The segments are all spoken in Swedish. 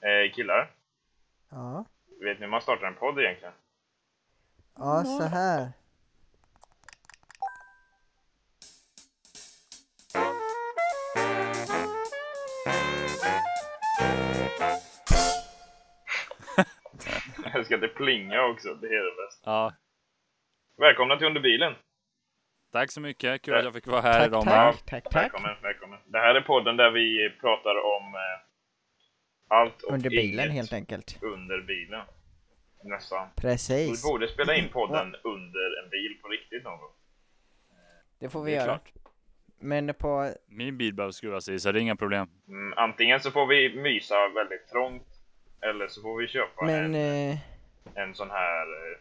Eh, killar, Ja. vet ni hur man startar en podd egentligen? Ja, så här. Jag ska inte plinga också, det är det bästa. Ja, Välkomna till Under bilen! tack så mycket. Kul att jag fick vara här Tack, idag tack, tack, tack. Välkommen, välkommen. Det här är podden där vi pratar om eh, allt och Under bilen inget helt enkelt. under bilen. Nästan. Vi Precis. borde spela in podden under en bil på riktigt någon gång. Det får Det vi är göra. klart. Men på... Min bil behöver skruvas i så det är inga problem. Mm, antingen så får vi mysa väldigt trångt, eller så får vi köpa Men... en, Eh, en sån här, eh,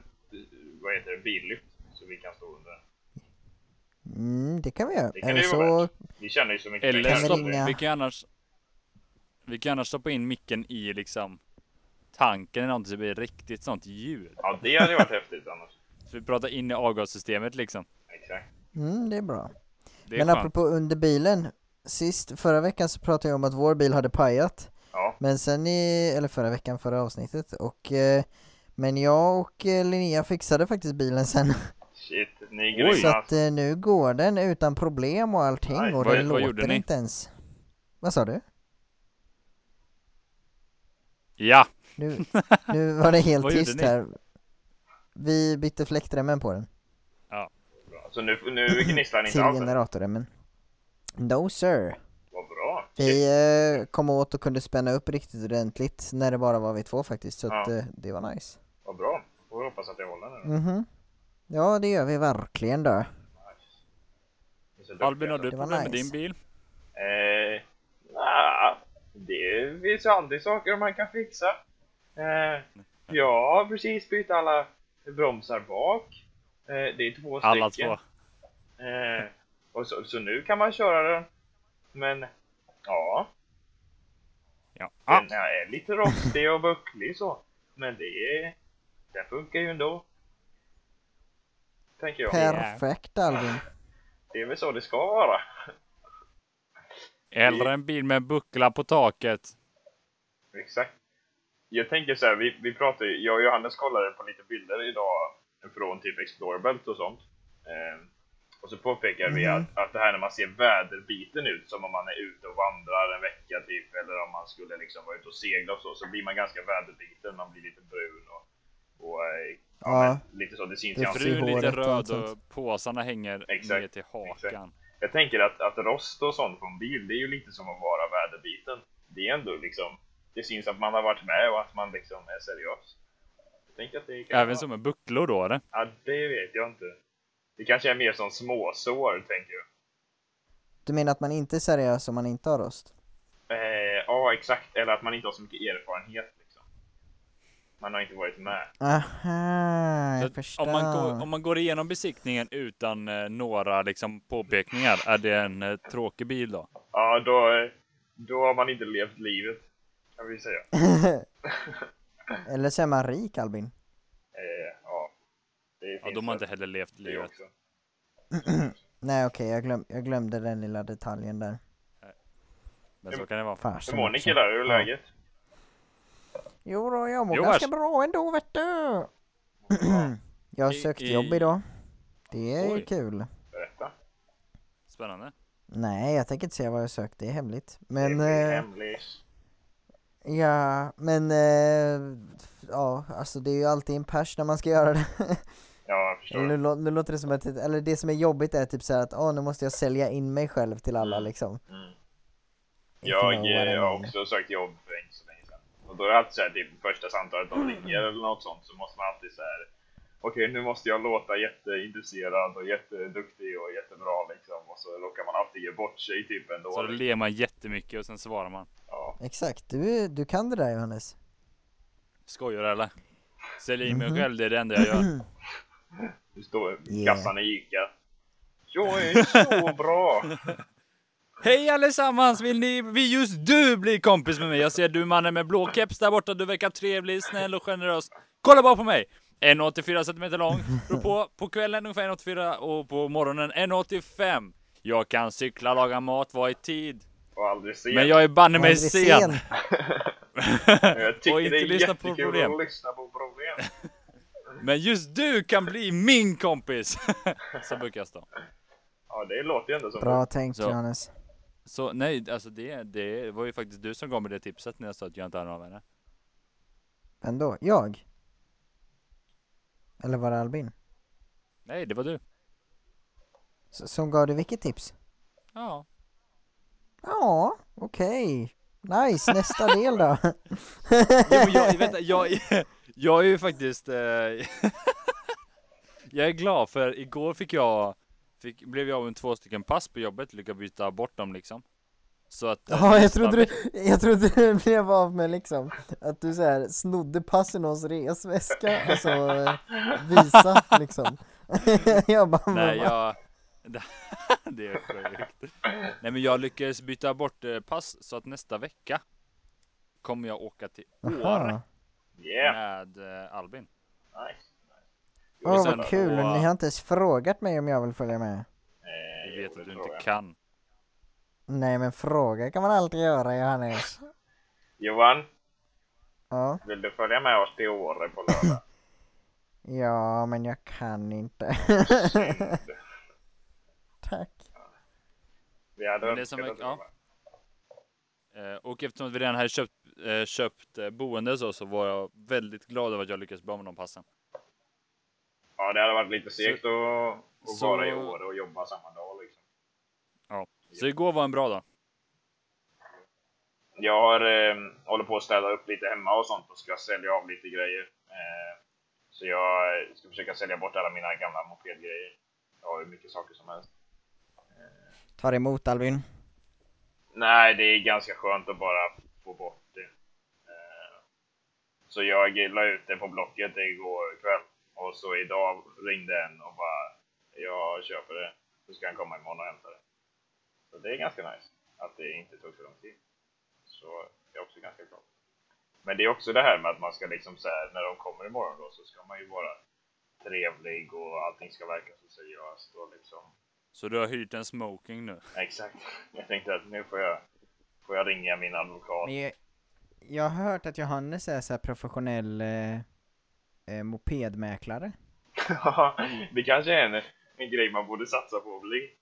vad heter det, billyft. Så vi kan stå under mm, det kan vi göra. Det kan Eller det ju vara så... Vi känner ju så mycket Eller vi stopp, ringa- vi kan annars Vi kan annars stoppa in micken i liksom tanken eller någonting så det blir riktigt sånt ljud. Ja, det hade ju varit häftigt annars. Så vi pratar in i avgassystemet liksom. Exakt. Mm, det är bra. Det är Men skönt. apropå under bilen. Sist, förra veckan så pratade jag om att vår bil hade pajat. Ja, Men sen i, eller förra veckan, förra avsnittet. Och... Eh, men jag och eh, Linnea fixade faktiskt bilen sen. shit. Ni är grymma. Så att eh, nu går den utan problem och allting Nej, och vad- den vad gjorde låter ni? inte ens. Vad sa du? Ja! Nu, nu var det helt tyst här. Vi bytte fläktremmen på den. Så nu, nu gnisslar ni inte Till alls? eller? generatorremmen. No sir. Vad bra. Vi eh, kom åt och kunde spänna upp riktigt ordentligt när det bara var vi två faktiskt. Så att Ja. eh, det var nice. Vad bra. Får vi hoppas att jag håller nu. Mhm. Ja det gör vi verkligen då. Ni är så duktiga, Albin har du. Det var problem med nice. din bil? Eh, det finns ju alltid saker man kan fixa. Eh, jag har precis bytt alla bromsar bak. Eh, det är två Alla stycken. två. Eh, och så, så nu kan man köra den. Men ja, Ja. Ah, den är lite rostig och bucklig så. Men det är, den funkar ju ändå. Tänker jag. Perfekt Albin. Det är väl så det ska vara. Eller en bil med buckla på taket. Exakt. Jag tänker så här, vi, vi pratar ju, jag och Johannes kollade på lite bilder idag från typ Explorerbelt och sånt. Eh, och så påpekar vi Mhm. att, att det här när man ser väderbiten ut, som om man är ute och vandrar en vecka typ, eller om man skulle liksom vara ute och segla och så, så blir man ganska väderbiten, man blir lite brun och, och eh, Ja. men lite så, det syns Det i är För ansiktet. är lite röd och påsarna hänger Exakt, ner till hakan. Jag tänker att, att rost och sånt på en bil, det är ju lite som att vara väderbiten. Det är ändå liksom, det syns att man har varit med och att man liksom är seriös. Tänker att det kan Även vara- som med bucklor då eller? Ja, det vet jag inte. Det kanske är mer som småsår, tänker jag. Du menar att man inte är seriös om man inte har rost? Eh, ja, exakt. Eller att man inte har så mycket erfarenhet, liksom. Man har inte varit med. Aha, Så jag förstår. Om man, går, om man går igenom besiktningen utan eh, några liksom, påpekningar, är det en eh, tråkig bil då? Ja, då, då har man inte levt livet, kan vi säga. Eller så är man rik Albin. Eh, ja. Det Ja, de har inte heller levt livet. Nej okej, jag, glöm, jag glömde den lilla detaljen där. Men så kan det vara. Hur mår ni killar? Hur är Ja. läget? Jo då, jag mår Jo, ganska bra ändå vet du. jag har I- sökt i- jobb idag. Det är Oj. kul. Berätta. Spännande. Nej, jag tänker inte säga vad jag sökt, det är hemligt. Men, det blir eh, hemligt. Ja, men, eh, ja, alltså det är ju alltid en pers när man ska göra det. Ja, jag förstår. Nu, nu låter det som att, eller det som är jobbigt är typ såhär att, åh nu måste jag sälja in mig själv till alla Mm. liksom. Mm. Jag, eh, har också sökt jobb för inte så länge sedan. Och då är det alltid såhär, typ första samtalet de ringer eller något sånt så måste man alltid såhär Okej, nu måste jag låta jätteintresserad och jätteduktig och jättebra liksom. Och så råkar man alltid ge bort sig typ ändå. Så då ler man jättemycket och sen svarar man. Ja, Exakt, du, du kan det där Johannes. Skojar du, eller? Sälj in mig Mhm. själv, det är det enda jag gör. du står i Yeah. kassan i Ica. Jag är så bra! Hej allesammans! Vill ni, vill just du bli kompis med mig? Jag ser du mannen med blå keps där borta, du verkar trevlig, snäll och generös. Kolla bara på mig! 1,84 cm lång, beror på, på kvällen ungefär 1,84 och på morgonen 1,85. Jag kan cykla, laga mat, vara i tid. Och aldrig se. Men jag är banne mig Aldrig sen. Jag Och tycker inte det är lyssna på problem. att lyssna på problem. Men just du kan bli min kompis! Så brukar jag stå. Ja, det låter ju ändå som Bra tänkt Så. Johannes. Så nej, alltså det, det var ju faktiskt du som gav mig det tipset när jag sa att jag inte hade några vänner. Ändå, jag? Eller var det Albin? Nej, det var du. S- Som gav dig vilket tips? Ja. Ja, okej. Nice, nästa del då. Jo, men jag, vänta, jag, jag är ju faktiskt... Eh, jag är glad för igår fick jag... Fick, blev jag av med två stycken pass på jobbet, lyckades byta bort dem liksom. Så att... eh, Ja, jag trodde, du, jag trodde du blev av med liksom att du så här snodde passen hos resväska, alltså visa liksom. jag bara, Nej, jag... det är sjukt. Nej men jag lyckades byta bort eh, pass så att nästa vecka kommer jag åka till Åre med Albin. nice. Åh sen- vad kul, och- ni har inte ens frågat mig om jag vill följa med. Jag vet att du inte kan. Nej men fråga kan man alltid göra Johannes. Johan, Ja, vill du följa med oss till Åre på lördag? ja men jag kan inte. Tack. Vi hade Men det som är- ja. Eh, och eftersom vi redan hade köpt, eh, köpt eh, boende så, så var jag väldigt glad över att jag lyckades bli av med de passen. Ja, det hade varit lite segt att, att så- vara i Åre och jobba samma dag liksom. Så igår var en bra dag. Jag har, eh, håller på att städa upp lite hemma och sånt och ska sälja av lite grejer. Eh, så jag eh, ska försöka sälja bort alla mina gamla mopedgrejer. Jag har hur mycket saker som helst. Tar emot Albin. Nej, det är ganska skönt att bara få bort det. Eh, Så jag la ut det på Blocket igår kväll. Och så idag ringde en och bara Jag köper det. Så ska han komma imorgon och hämta det. Så det är ganska nice. Att det inte tog så lång tid. Så jag är också ganska glad. Men det är också det här med att man ska liksom så här, när de kommer imorgon då så ska man ju vara trevlig och allting ska verka så seriöst och liksom Så du har hyrt en smoking nu? Exakt. Jag tänkte att nu får jag, får jag ringa min advokat. Men jag, jag har hört att Johannes är så här professionell eh, eh, mopedmäklare. det kanske är en, en grej man borde satsa på att bli.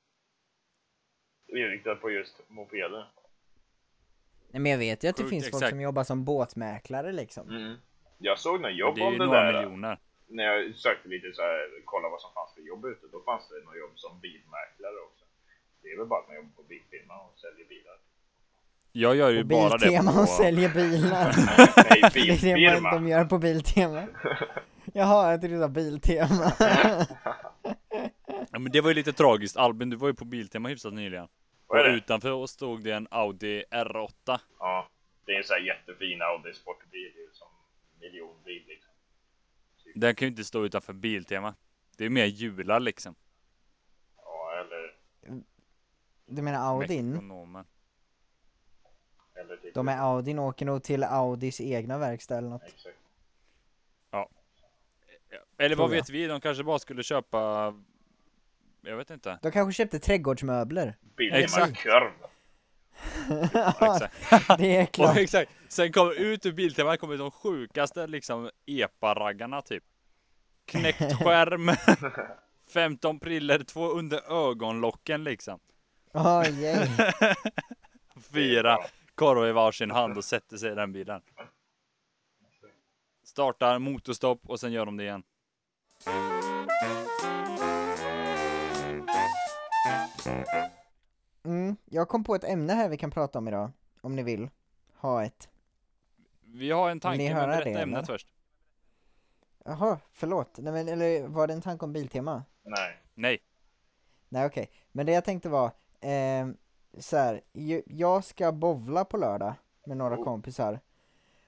Inriktad på just mopeder. Nej men jag vet ju att det Sjukt, finns folk exakt. som jobbar som båtmäklare liksom. Mm. Jag såg något jobb Det är om ju det några där. miljoner. När jag sökte lite så här, kolla vad som fanns för jobb ute. Då fanns det något jobb som bilmäklare också. Det är väl bara att man jobbar på bilfirma och säljer bilar. Jag gör ju Och bara det Biltema på... och säljer bilar. Nej, det är det man, de gör på Biltema. Jaha, jag trodde du sa Biltema. Ja, men det var ju lite tragiskt. Albin, du var ju på Biltema hyfsat nyligen. Och utanför oss stod det en Audi R8. Ja, det är en sån här jättefin Audi sportbil ju, som miljonbil liksom. Den kan ju inte stå utanför Biltema. Det är mer jular liksom. Ja, eller, Du menar Audin? Mekonomen. eller typ De är Audin åker nog till Audis egna verkstad eller något. Exakt. Eller vad jag. vet vi? De kanske bara skulle köpa... Jag vet inte. De kanske köpte trädgårdsmöbler. Bilfirma Exakt. kurv. Exakt. det är Och klart. exakt. Sen kommer ut ur Biltema kommer de sjukaste liksom epa-raggarna typ. Knäckt skärm. 15 priller, två under ögonlocken liksom. Oj, oj. Fyra korvar i varsin hand och sätter sig i den bilen. Startar motorstopp och sen gör de det igen. Mm, jag kom på ett ämne här vi kan prata om idag. Om ni vill ha ett. Vi har en tanke, men berätta det, ämnet eller? först. Jaha, förlåt. Nej men, eller var det en tanke om Biltema? Nej. Nej. Nej okej, men det jag tänkte var, eh, så här, ju- jag ska bovla på lördag med några Oh. kompisar.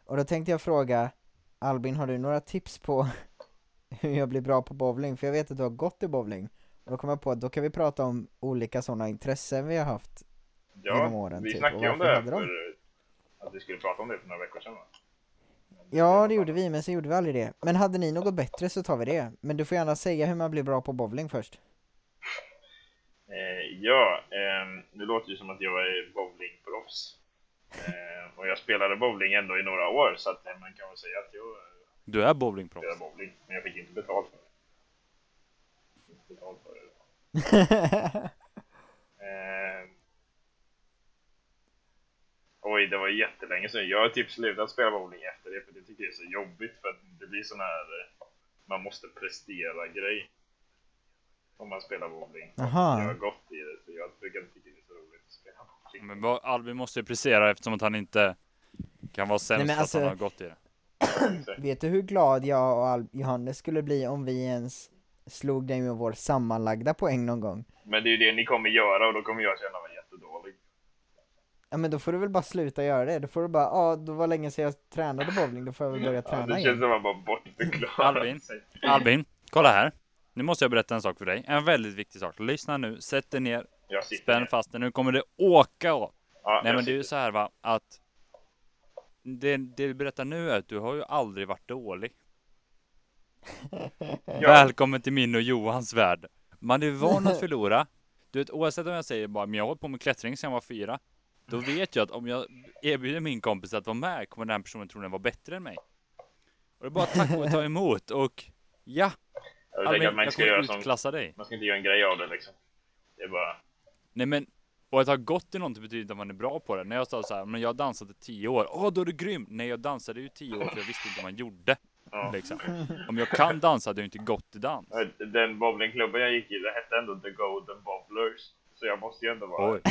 Och då tänkte jag fråga, Albin har du några tips på hur jag blir bra på bowling? För jag vet att du har gått i bowling. Då kom jag på att då kan vi prata om olika sådana intressen vi har haft. Genom Ja, åren, vi typ, snackade och ju om det här för att vi skulle prata om det för några veckor sedan va? Ja det gjorde vi, men så gjorde vi aldrig det. Men hade ni något bättre så tar vi det. Men du får gärna säga hur man blir bra på bowling först. Eh, ja, ehm, det låter ju som att jag är bowlingproffs. Eh, och jag spelade bowling ändå i några år så att eh, man kan väl säga att jag eh, Du är bowlingproffs. spelar bowling. Men jag fick inte betalt för det. Betalt för det. Eh, oj, det var jättelänge sedan. Jag har typ slutat spela bowling efter det för det tycker jag är så jobbigt för att det blir sån här eh, man måste prestera grej. Om man spelar bowling. Jaha. Jag har gått i det så jag brukar inte tycka det är så roligt att spela bowling. Men vad- Albin måste ju prestera eftersom att han inte kan vara sämst Nej, alltså- att han har gått i det. Vet du hur glad jag och Al- Johannes skulle bli om vi ens slog dig med vår sammanlagda poäng någon gång? Men det är ju det ni kommer göra och då kommer jag känna mig jättedålig. Ja men då får du väl bara sluta göra det, då får du bara, ja det var länge sedan jag tränade bowling, då får jag väl börja Ja, träna det känns igen. som att man bara bortförklarar Albin? sig. Albin, kolla här. Nu måste jag berätta en sak för dig. En väldigt viktig sak. Lyssna nu, sätt dig ner, spänn ner. fast dig. Nu kommer det åka av. Ja, Nej men det är ju så här va, att det, det du berättar nu är att du har ju aldrig varit dålig. Ja. Välkommen till min och Johans värld. Man är van att förlora. Du vet, oavsett om jag säger bara, men jag har hållit på med klättring sedan jag var fyra. Då vet jag att om jag erbjuder min kompis att vara med kommer den personen troligen vara bättre än mig. Och det är bara att tacka och ta emot och ja, Jag tänker att man ska göra kommer som, utklassa dig. man ska inte göra en grej av det liksom. Det är bara, Nej men, och att ha gått i någonting betyder inte att man är bra på det. När jag sa så här, men jag har dansat i tio år. Åh, då är du grym! Nej, jag dansade ju i tio år för jag visste inte vad man gjorde. Ja. Liksom. Om jag kan dansa hade jag inte gått i dans. Den bowlingklubben jag gick i, det hette ändå The Golden Bobblers. Så jag måste ju ändå vara Oj.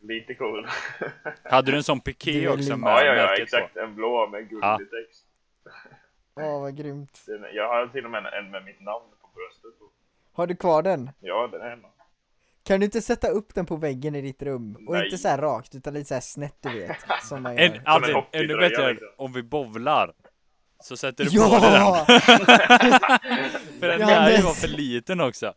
lite cool. Hade du en sån piké också med ja, ja, ja, exakt. på? En blå med guldig Ja. text. Åh vad grymt. Den, jag har till och med en med mitt namn på bröstet. Har du kvar den? Ja, den är hemma. Kan du inte sätta upp den på väggen i ditt rum? Och Nej. inte så här rakt, utan lite så här snett du vet, som man gör. En, hockeytröja, ännu bättre liksom. om vi bowlar. Så sätter du på dig den. Ja! För den Johannes. lär ju vara för liten också.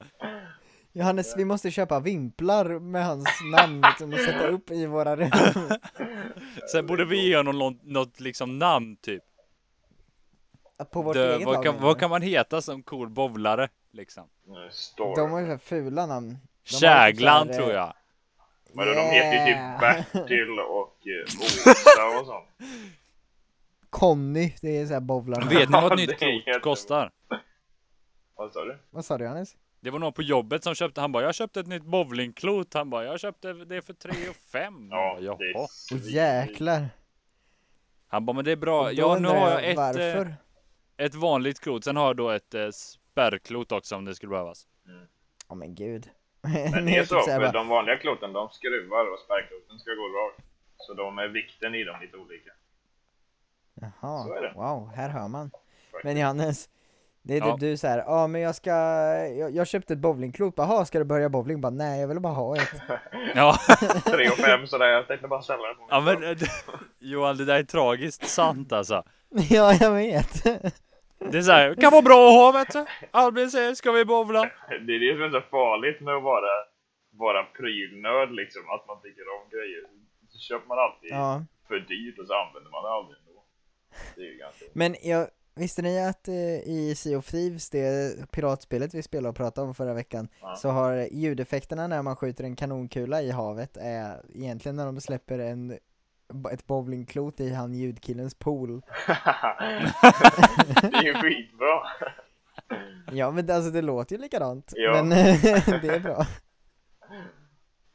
Johannes, vi måste köpa vimplar med hans namn liksom, och sätta upp i våra rum. Sen borde vi ge honom något, något liksom namn typ. På vårt Dö, eget vad, lag. kan, vad kan man heta som cool bowlare? Liksom. Storm. De har ju så fula namn. De Käglan här, tror jag. Men de heter ju Yeah. typ Bertil och eh, Åsa och sånt. Conny, det är såhär bowlarna. Vet ni vad Ja, ett nytt jättebra. kostar? Vad sa du? Vad sa du Johannes? Det var någon på jobbet som köpte, han bara jag köpte ett nytt bowlingklot, han bara jag köpte det för 3 och 5. Ja, Ja, det är Åh svin- jäklar. Han bara men det är bra, ja nu har jag ett, varför? eh, ett vanligt klot, sen har jag då ett eh, spärrklot också om det skulle behövas. Åh men gud. Men det är så, för de vanliga kloten de skruvar och spärrkloten ska gå rakt. Så de är vikten i dem lite olika. Jaha, Så är det. wow, här hör man. faktiskt. Men Johannes, det är Ja. typ du så här, ja men jag ska, jag, jag köpte ett bowlingklot, jaha ska du börja bowling? Bara nej jag vill bara ha ett. Ja, Tre och fem sådär, jag tänkte bara ställa det på ja men eh, Johan det där är tragiskt sant alltså. ja jag vet. Det är såhär, kan vara bra att ha vet du. Albin säger, ska vi bowla? Det är det som är så farligt med att vara, vara prylnörd liksom, att man tycker om grejer. Så köper man alltid ja. för dyrt och så använder man det aldrig. Det är ju ganska... Men jag, visste ni att eh, i Sea of Thieves, det piratspelet vi spelade och pratade om förra veckan, Ja. så har ljudeffekterna när man skjuter en kanonkula i havet är egentligen när de släpper en ett bowlingklot i han ljudkillens pool. det är ju skitbra! Ja men alltså det låter ju likadant, Ja. men det är bra.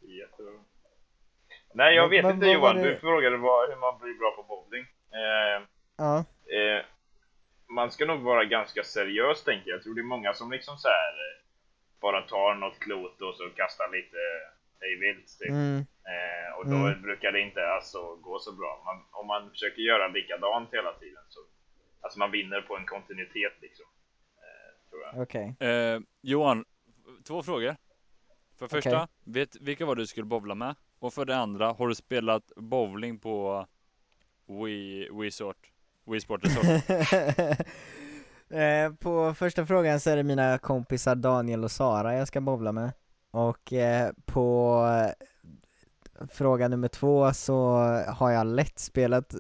Jättebra. Nej, jag vet men inte Johan, det- du frågade vad, hur man blir bra på bowling. Eh, Ja, eh, man ska nog vara ganska seriös tänker jag. Jag tror det är många som liksom så här eh, bara tar något klot och så kastar lite hej vilt typ. mm, Eh, och då Mm. brukar det inte alltså gå så bra. Man, om man försöker göra likadant hela tiden så alltså man vinner på en kontinuitet liksom. Eh, tror jag. okej. Eh, Johan, två frågor. För första, Okej. vet vilka var du skulle bowla med? Och för det andra, har du spelat bowling på Wii, Wii Sort? Wii Sport Resort? eh, på första frågan så är det mina kompisar Daniel och Sara jag ska bowla med. Och eh, på eh, fråga nummer två så har jag lätt spelat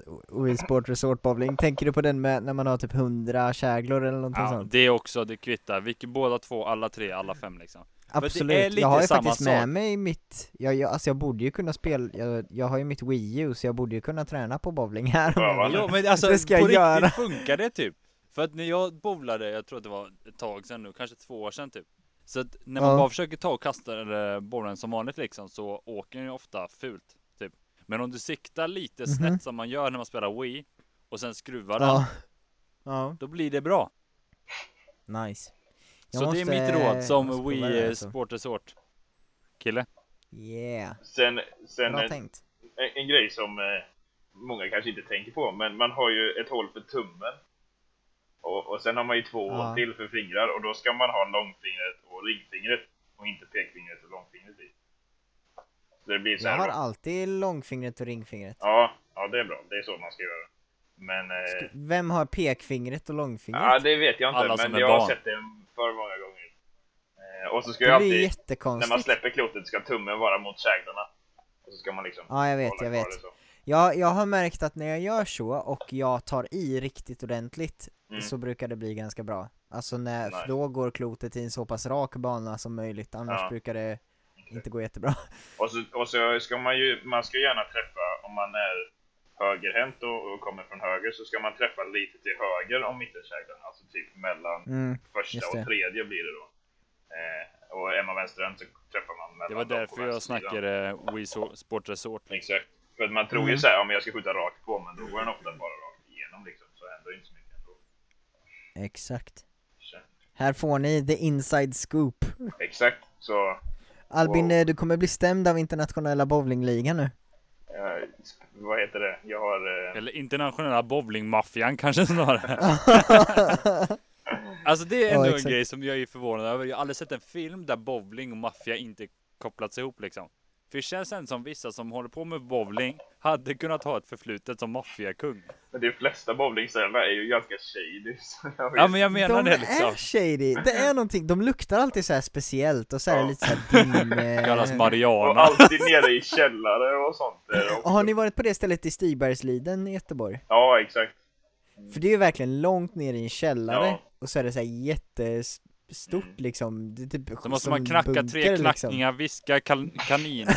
Wii Sport Resort Bowling. Tänker du på den med när man har typ 100 käglor eller någonting ja, sånt? det också, det kvittar. Vilka båda två, alla tre, alla fem liksom. Är Absolut, lite jag har ju samma faktiskt sak. med mig mitt, jag, jag, alltså jag borde ju kunna spela, jag, jag har ju mitt Wii U så jag borde ju kunna träna på bowling här Ja. Jo men alltså Det ska på jag riktigt göra. funkar det typ. För att när jag bowlade, jag tror att det var ett tag sedan nu, kanske två år sedan typ. Så att när man Ja. bara försöker ta och kasta eller bollen som vanligt liksom så åker den ju ofta fult. Typ. Men om du siktar lite snett som man gör när man spelar Wii och sen skruvar den, Ja. Ja, då blir det bra. nice. Jag så det är måste- mitt råd som måste Wii alltså. Sport Resort kille. Yeah, Sen, sen bra en, tänkt. en, en grej som eh, många kanske inte tänker på, men man har ju ett hål för tummen. Och, och sen har man ju två Ja. till för fingrar och då ska man ha långfingret och ringfingret och inte pekfingret och långfingret i. Så det blir så Jag här har då. alltid långfingret och ringfingret. Ja, ja det är bra. Det är så man ska göra. Men... Eh, Vem har pekfingret och långfingret? ja, det vet jag inte, Alla men jag har sett det för många gånger. Eh, och så ska det blir alltid, när man släpper klotet ska tummen vara mot käglarna. Och så ska man liksom Ja, jag vet, jag vet. Jag, jag har märkt att när jag gör så och jag tar i riktigt ordentligt Mm. så brukar det bli ganska bra. Alltså när, Nej. då går klotet i en så pass rak bana som möjligt, annars Ja. brukar det inte gå jättebra. Och så, och så ska man ju, man ska gärna träffa, om man är högerhänt och, och kommer från höger, så ska man träffa lite till höger om mittenkäglarna. Alltså typ mellan Mm, första och tredje blir det då. Eh, och är man vänsterhänt så träffar man mellan Det var därför jag snackade So- Sport Resort. Exakt. För att man tror ju Mm. såhär, om jag ska skjuta rakt på, men då går den ofta bara rakt igenom liksom. Så händer inte så mycket ändå. Exakt. Så, Här får ni the inside scoop. exakt. Så, Albin, Wow. eh, du kommer bli stämd av internationella bowlingligan nu. Vad heter det? Jag har... Eh, Eller internationella bowlingmaffian kanske snarare. Alltså det är Ja, ändå en exakt. grej som jag är förvånad över. Jag har aldrig sett en film där bowling och maffia inte kopplats ihop liksom. För det känns ändå som vissa som håller på med bowling hade kunnat ha ett förflutet som maffiakung. men de flesta bowlingställen är ju ganska shady. Så jag vet Ja men jag menar de det liksom. är shady, det är någonting, de luktar alltid så här speciellt och så är Ja. lite såhär dim... eh, Kallas Och Mariana. alltid nere i källare och sånt. Också. Har ni varit på det stället i Stigbergsliden i Göteborg? Ja, exakt. För det är ju verkligen långt ner i en källare, Ja. och så är det så här jättestort Mm. liksom, det typ Så måste man knacka bunker, tre liksom. knackningar, viska kan kaninöra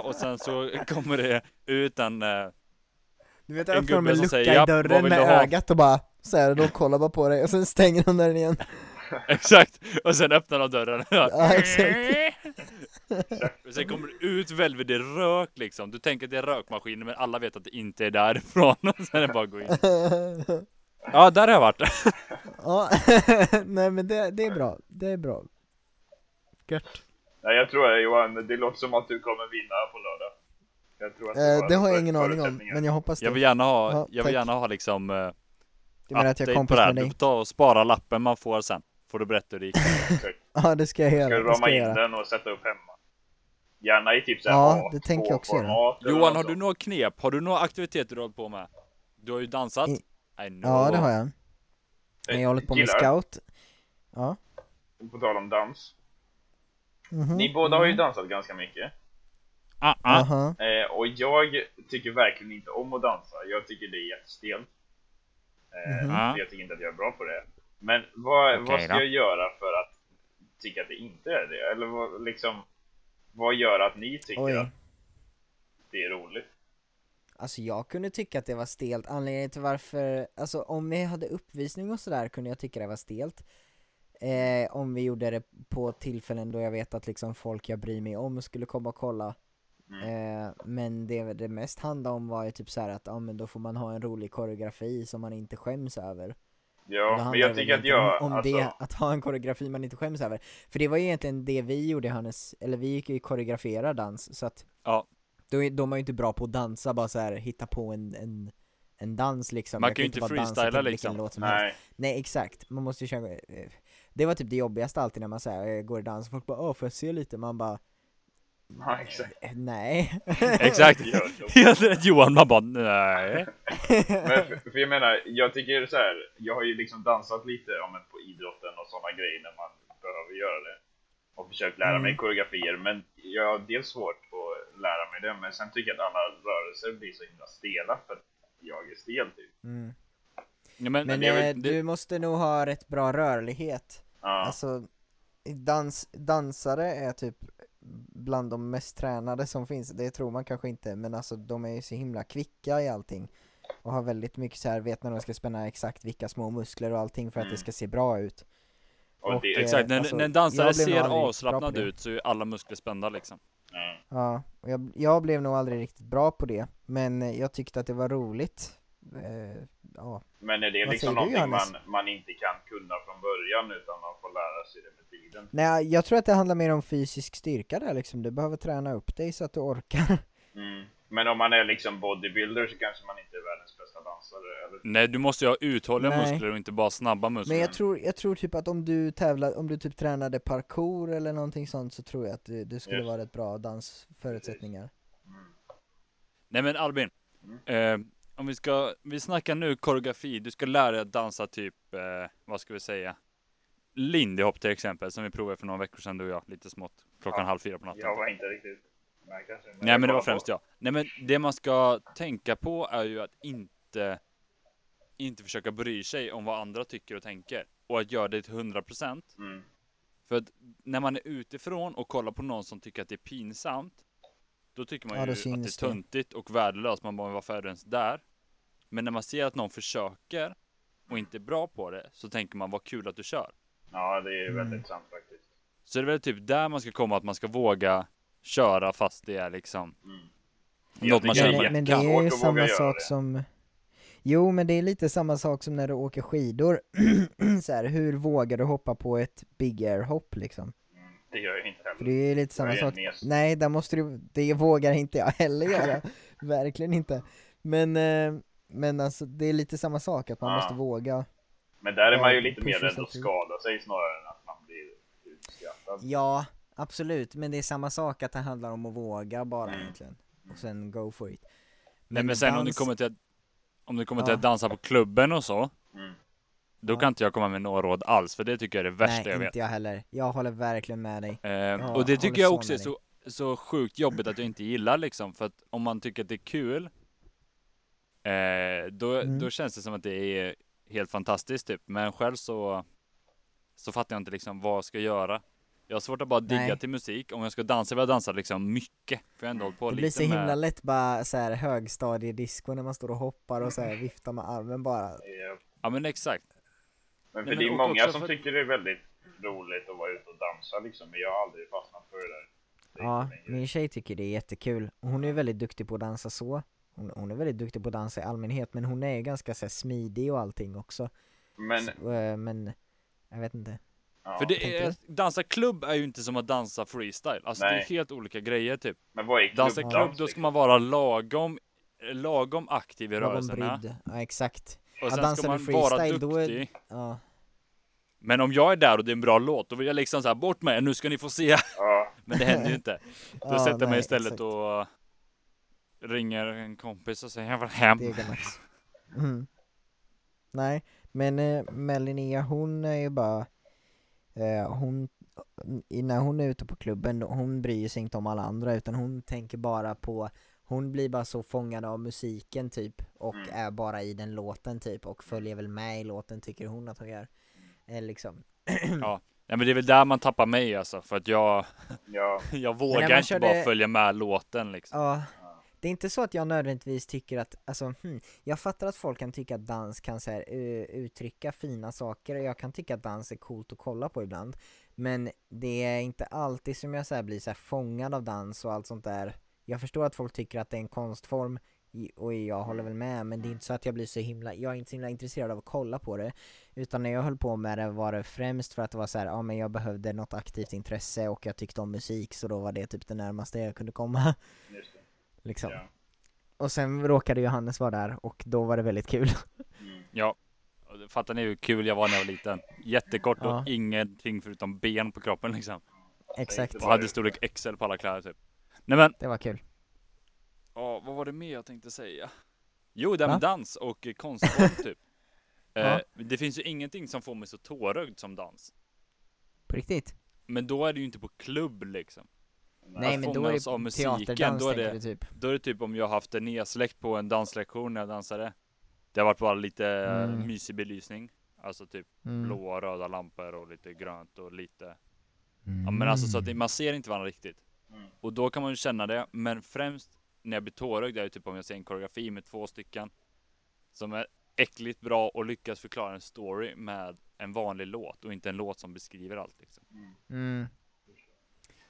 och sen så kommer det ut en... eh, Du vet, En öppnar de gubbe en som lucka säger, i "Japp, vad dörren vill med du ha?" ögat och bara så här, de kollar bara på dig och sen stänger de dörren igen. Exakt! Och sen öppnar de dörren. Ja, exakt. Och sen kommer det ut väldigt rök liksom. Du tänker att det är rökmaskiner men alla vet att det inte är därifrån. Och sen är det bara att gå in. Ja, där har jag varit. ja, nej men det, det är bra, det är bra. Gött. Nej, jag tror det Johan, det låter som att du kommer vinna på lördag. Jag tror att du Eh, det har jag ingen aning om, men jag hoppas det. Jag vill gärna ha, Ja, jag vill tack. gärna ha liksom uh, Du menar att jag är kompis det med Du dig? får ta och spara lappen man får sen. Får du berätta hur det gick. Ja det ska jag göra, Ska du det rama in göra. den och sätta upp hemma? Gärna i typ såhär Ja, det tänker jag också göra. A2-format eller Johan, har du några knep? Har du några aktiviteter du har hållit på med? Du har ju dansat. I- I know. Ja det har jag. Men jag håller på med Gillar. scout. Ja. På tal om dans. Mhm. Ni båda har ju dansat ganska mycket. Ah, ah. Aha. Eh, och jag tycker verkligen inte om att dansa. Jag tycker det är jättestelt. Eh, Mhm. Ja. Jag tycker inte att jag är bra på det. Men vad, Okej vad ska då. jag göra för att tycka att det inte är det? Eller vad, liksom, vad gör att ni tycker Oj. att det är roligt? Alltså jag kunde tycka att det var stelt, anledningen till varför, alltså om vi hade uppvisning och sådär kunde jag tycka det var stelt. Eh, Om vi gjorde det på tillfällen då jag vet att liksom folk jag bryr mig om skulle komma och kolla. Mm. eh, Men det det mest handlade om var ju typ så här att, ja men då får man ha en rolig koreografi som man inte skäms över. Ja, men jag tycker att jag, om, om alltså, det, att ha en koreografi man inte skäms över. För det var ju egentligen det vi gjorde Hannes, eller vi gick ju koreografera dans så att Ja. Då är, de är ju inte bra på att dansa, bara så här hitta på en, en, en dans liksom Man kan ju inte freestyla, liksom. låt som helst. nej. Nej exakt, man måste ju köra eh, Det var typ det jobbigaste alltid när man säger går i dans, folk bara åh får jag se lite? Man bara Ja, exakt. eh, nej Exakt. Så. Helt rätt Johan, man bara nej. Men för, för jag menar, jag tycker så här. jag har ju liksom dansat lite men på idrotten och sådana grejer när man behöver göra det. Och försökt lära mig Mm. koreografier, men jag har dels svårt att lära mig det, men sen tycker jag att alla rörelser blir så himla stela för att jag är stel typ. mm. Ja, men, Men det eh, väl- det- du måste nog ha rätt bra rörlighet Ja, Alltså dans, dansare är typ bland de mest tränade som finns, det tror man kanske inte, men alltså de är ju så himla kvicka i allting och har väldigt mycket så här, vet när de ska spänna exakt vilka små muskler och allting för att Mm. det ska se bra ut. Och Och, det, eh, Exakt, när, alltså, när en dansare ser avslappnad det. ut så är alla muskler spända liksom. Ja. Ja, jag, jag blev nog aldrig riktigt bra på det, men eh, jag tyckte att det var roligt. Eh, ja, Men är det Vad liksom du, någonting Johannes? man, man inte kan kunna från början utan man får lära sig det med tiden? nej jag tror att det handlar mer om fysisk styrka där liksom, du behöver träna upp dig så att du orkar. Mm. Men om man är liksom bodybuilder så kanske man inte är världens bästa dansare, eller? Nej, du måste ju ha uthålliga Nej. muskler och inte bara snabba muskler. Men jag tror, jag tror typ att om du tävlar, om du typ tränade parkour eller någonting sånt så tror jag att du, du skulle Just. vara rätt bra dansförutsättningar. Mm. Nej men Albin, eh, om vi ska, vi snackar nu koreografi, du ska lära dig att dansa typ, eh, vad ska vi säga? Lindy hop till exempel, som vi provade för några veckor sedan du och jag, lite smått, klockan Ja. halv fyra på natten. Jag var inte riktigt med kanske. Nej men det var främst på. jag. Nej men det man ska tänka på är ju att inte inte försöka bry sig om vad andra tycker och tänker. Och att göra det till 100%. Mm. För att när man är utifrån och kollar på någon som tycker att det är pinsamt. Då tycker man Ja, ju då att det är det. töntigt och värdelöst. Man bara, "Men varför är du ens där? Men när man ser att någon försöker och inte är bra på det. Så tänker man, vad kul att du kör. Ja, det är Mm. väldigt sant faktiskt. Så det är väl typ där man ska komma, att man ska våga köra fast det är liksom Mm. något man känner det Men, men det är ju samma sak det. som Jo men det är lite samma sak som när du åker skidor, så här, hur vågar du hoppa på ett big air hopp liksom? Det gör jag inte För heller. det är ju lite samma sak, mes. nej där måste du, det vågar inte jag heller göra, verkligen inte Men, eh, men alltså det är lite samma sak, att man Ja. måste våga Men där är man ju lite mer rädd att skada sig snarare än att man blir utskrattad. Ja, absolut, men det är samma sak att det handlar om att våga bara Mm. egentligen Och sen go for it Nej men sen om du dans- kommer till att, om du kommer till att dansa på klubben och så. Mm. Då Ja. kan inte jag komma med några råd alls, för det tycker jag är det värsta Nej, jag vet. inte jag heller, jag håller verkligen med dig Eh, och det tycker jag så också är så, så sjukt jobbigt att jag inte gillar liksom. För att om man tycker att det är kul, eh, då, Mm. då känns det som att det är helt fantastiskt typ. Men själv så, så fattar jag inte liksom vad jag ska göra. Jag har svårt att bara digga Nej. till musik. Om jag ska dansa vill jag dansa liksom mycket. För jag ändå hållit på Det lite blir så himla med... lätt bara så här högstadiedisco när man står och hoppar och så här viftar med armen bara Ja men exakt. Men för Nej, men det är många som för- tycker det är väldigt roligt att vara ute och dansa liksom, men jag har aldrig fastnat för det där. Det Ja, min tjej tycker det är jättekul. Hon är väldigt duktig på att dansa så. Hon, hon är väldigt duktig på att dansa i allmänhet, men hon är ju ganska så här, smidig och allting också. Men, Så, eh, men, jag vet inte. Ja. För det är, dansa klubb är ju inte som att dansa freestyle. Alltså det Nej. är helt olika grejer typ. men vad är Dansa klubbdans? klubb, då ska man vara lagom, lagom aktiv i Lagom rörelserna. brydd. Ja, exakt. Och sen dansar ska man vara då är- duktig. Ja, Men om jag är där och det är en bra låt, då vill jag liksom såhär, bort med nu ska ni få se. Ja, Men det händer ju inte. Då Ja, sätter jag mig istället exakt. och ringer en kompis och säger jag vill hem. Mm. Nej, men eh, Melinia hon är ju bara, hon, i- när hon är ute på klubben, hon bryr sig inte om alla andra utan hon tänker bara på, hon blir bara så fångad av musiken typ och Mm. är bara i den låten typ och följer väl med i låten tycker hon att hon gör. Eh, liksom. Ja. ja men det är väl där man tappar mig alltså, för att jag, ja, jag vågar inte körde- bara följa med låten liksom. Ja, det är inte så att jag nödvändigtvis tycker att, alltså, hmm, jag fattar att folk kan tycka att dans kan så här, uh, uttrycka fina saker och jag kan tycka att dans är coolt att kolla på ibland. Men det är inte alltid som jag så här, blir så här fångad av dans och allt sånt där. Jag förstår att folk tycker att det är en konstform och jag håller väl med men det är inte så att jag blir så himla, jag är inte så himla intresserad av att kolla på det. Utan när jag höll på med det var det främst för att det var så här, ja men jag behövde något aktivt intresse och jag tyckte om musik så då var det typ det närmaste jag kunde komma. just det. Liksom. Ja. Och sen råkade Johannes vara där och då var det väldigt kul. Mm. Ja. Fattar ni hur kul jag var när jag var liten? Jättekort Ja. och ingenting förutom ben på kroppen liksom. Exakt, Och hade storlek XL på alla kläder typ. Nej men, det var kul. ja, vad var det mer jag tänkte säga? Jo, det med dans och konstform typ. Eh, det finns ju ingenting som får mig så tårögd som dans. På riktigt? Men då är det ju inte på klubb liksom. Nej men då är fångas av det musiken, då är det- typ. Då är det typ om jag har haft en nedsläckt på en danslektion när jag dansade. Det har varit bara lite eh, Mm. mysig belysning. Alltså typ Mm. blåa röda lampor och lite grönt och lite Ja men alltså så att det, man ser inte varandra riktigt. Mm. Och då kan man ju känna det, men främst när jag blir tårögd är ju typ om jag ser en koreografi med två stycken som är äckligt bra och lyckas förklara en story med en vanlig låt och inte en låt som beskriver allt liksom. Mm.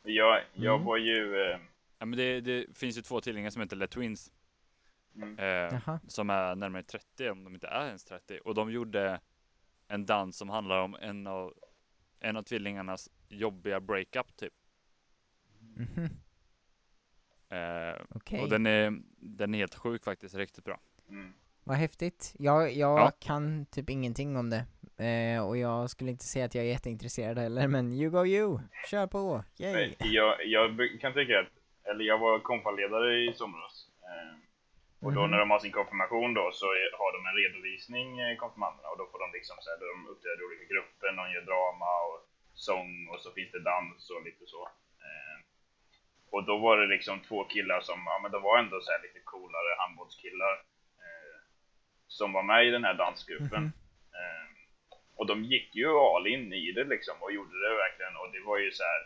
Jag, jag Mm. var ju... Eh, Ja men det, det finns ju två tvillingar som heter Le Twins. Mm. Eh, som är närmare 30 om de inte är ens 30. Och de gjorde en dans som handlar om en av, en av tvillingarnas jobbiga breakup typ. Mhm. Eh, Okej, Och den är, den är helt sjuk faktiskt, riktigt bra. mm. vad häftigt. Jag, jag Ja. kan typ ingenting om det. Eh, och jag skulle inte säga att jag är jätteintresserad heller, men you go you! Kör på! Yay! Jag, jag kan tycka att, eller jag var konfaledare i somras. Eh, och då Mhm. när de har sin konfirmation då så är, har de en redovisning, eh, konfirmanderna, och då får de liksom så här, de uppträder i olika grupper, någon gör drama och sång och så finns det dans och lite så. Eh, och då var det liksom två killar som, ja men de var ändå så här lite coolare handbollskillar. Eh, som var med i den här dansgruppen. Mhm. Och de gick ju all in i det liksom och gjorde det verkligen och det var ju så här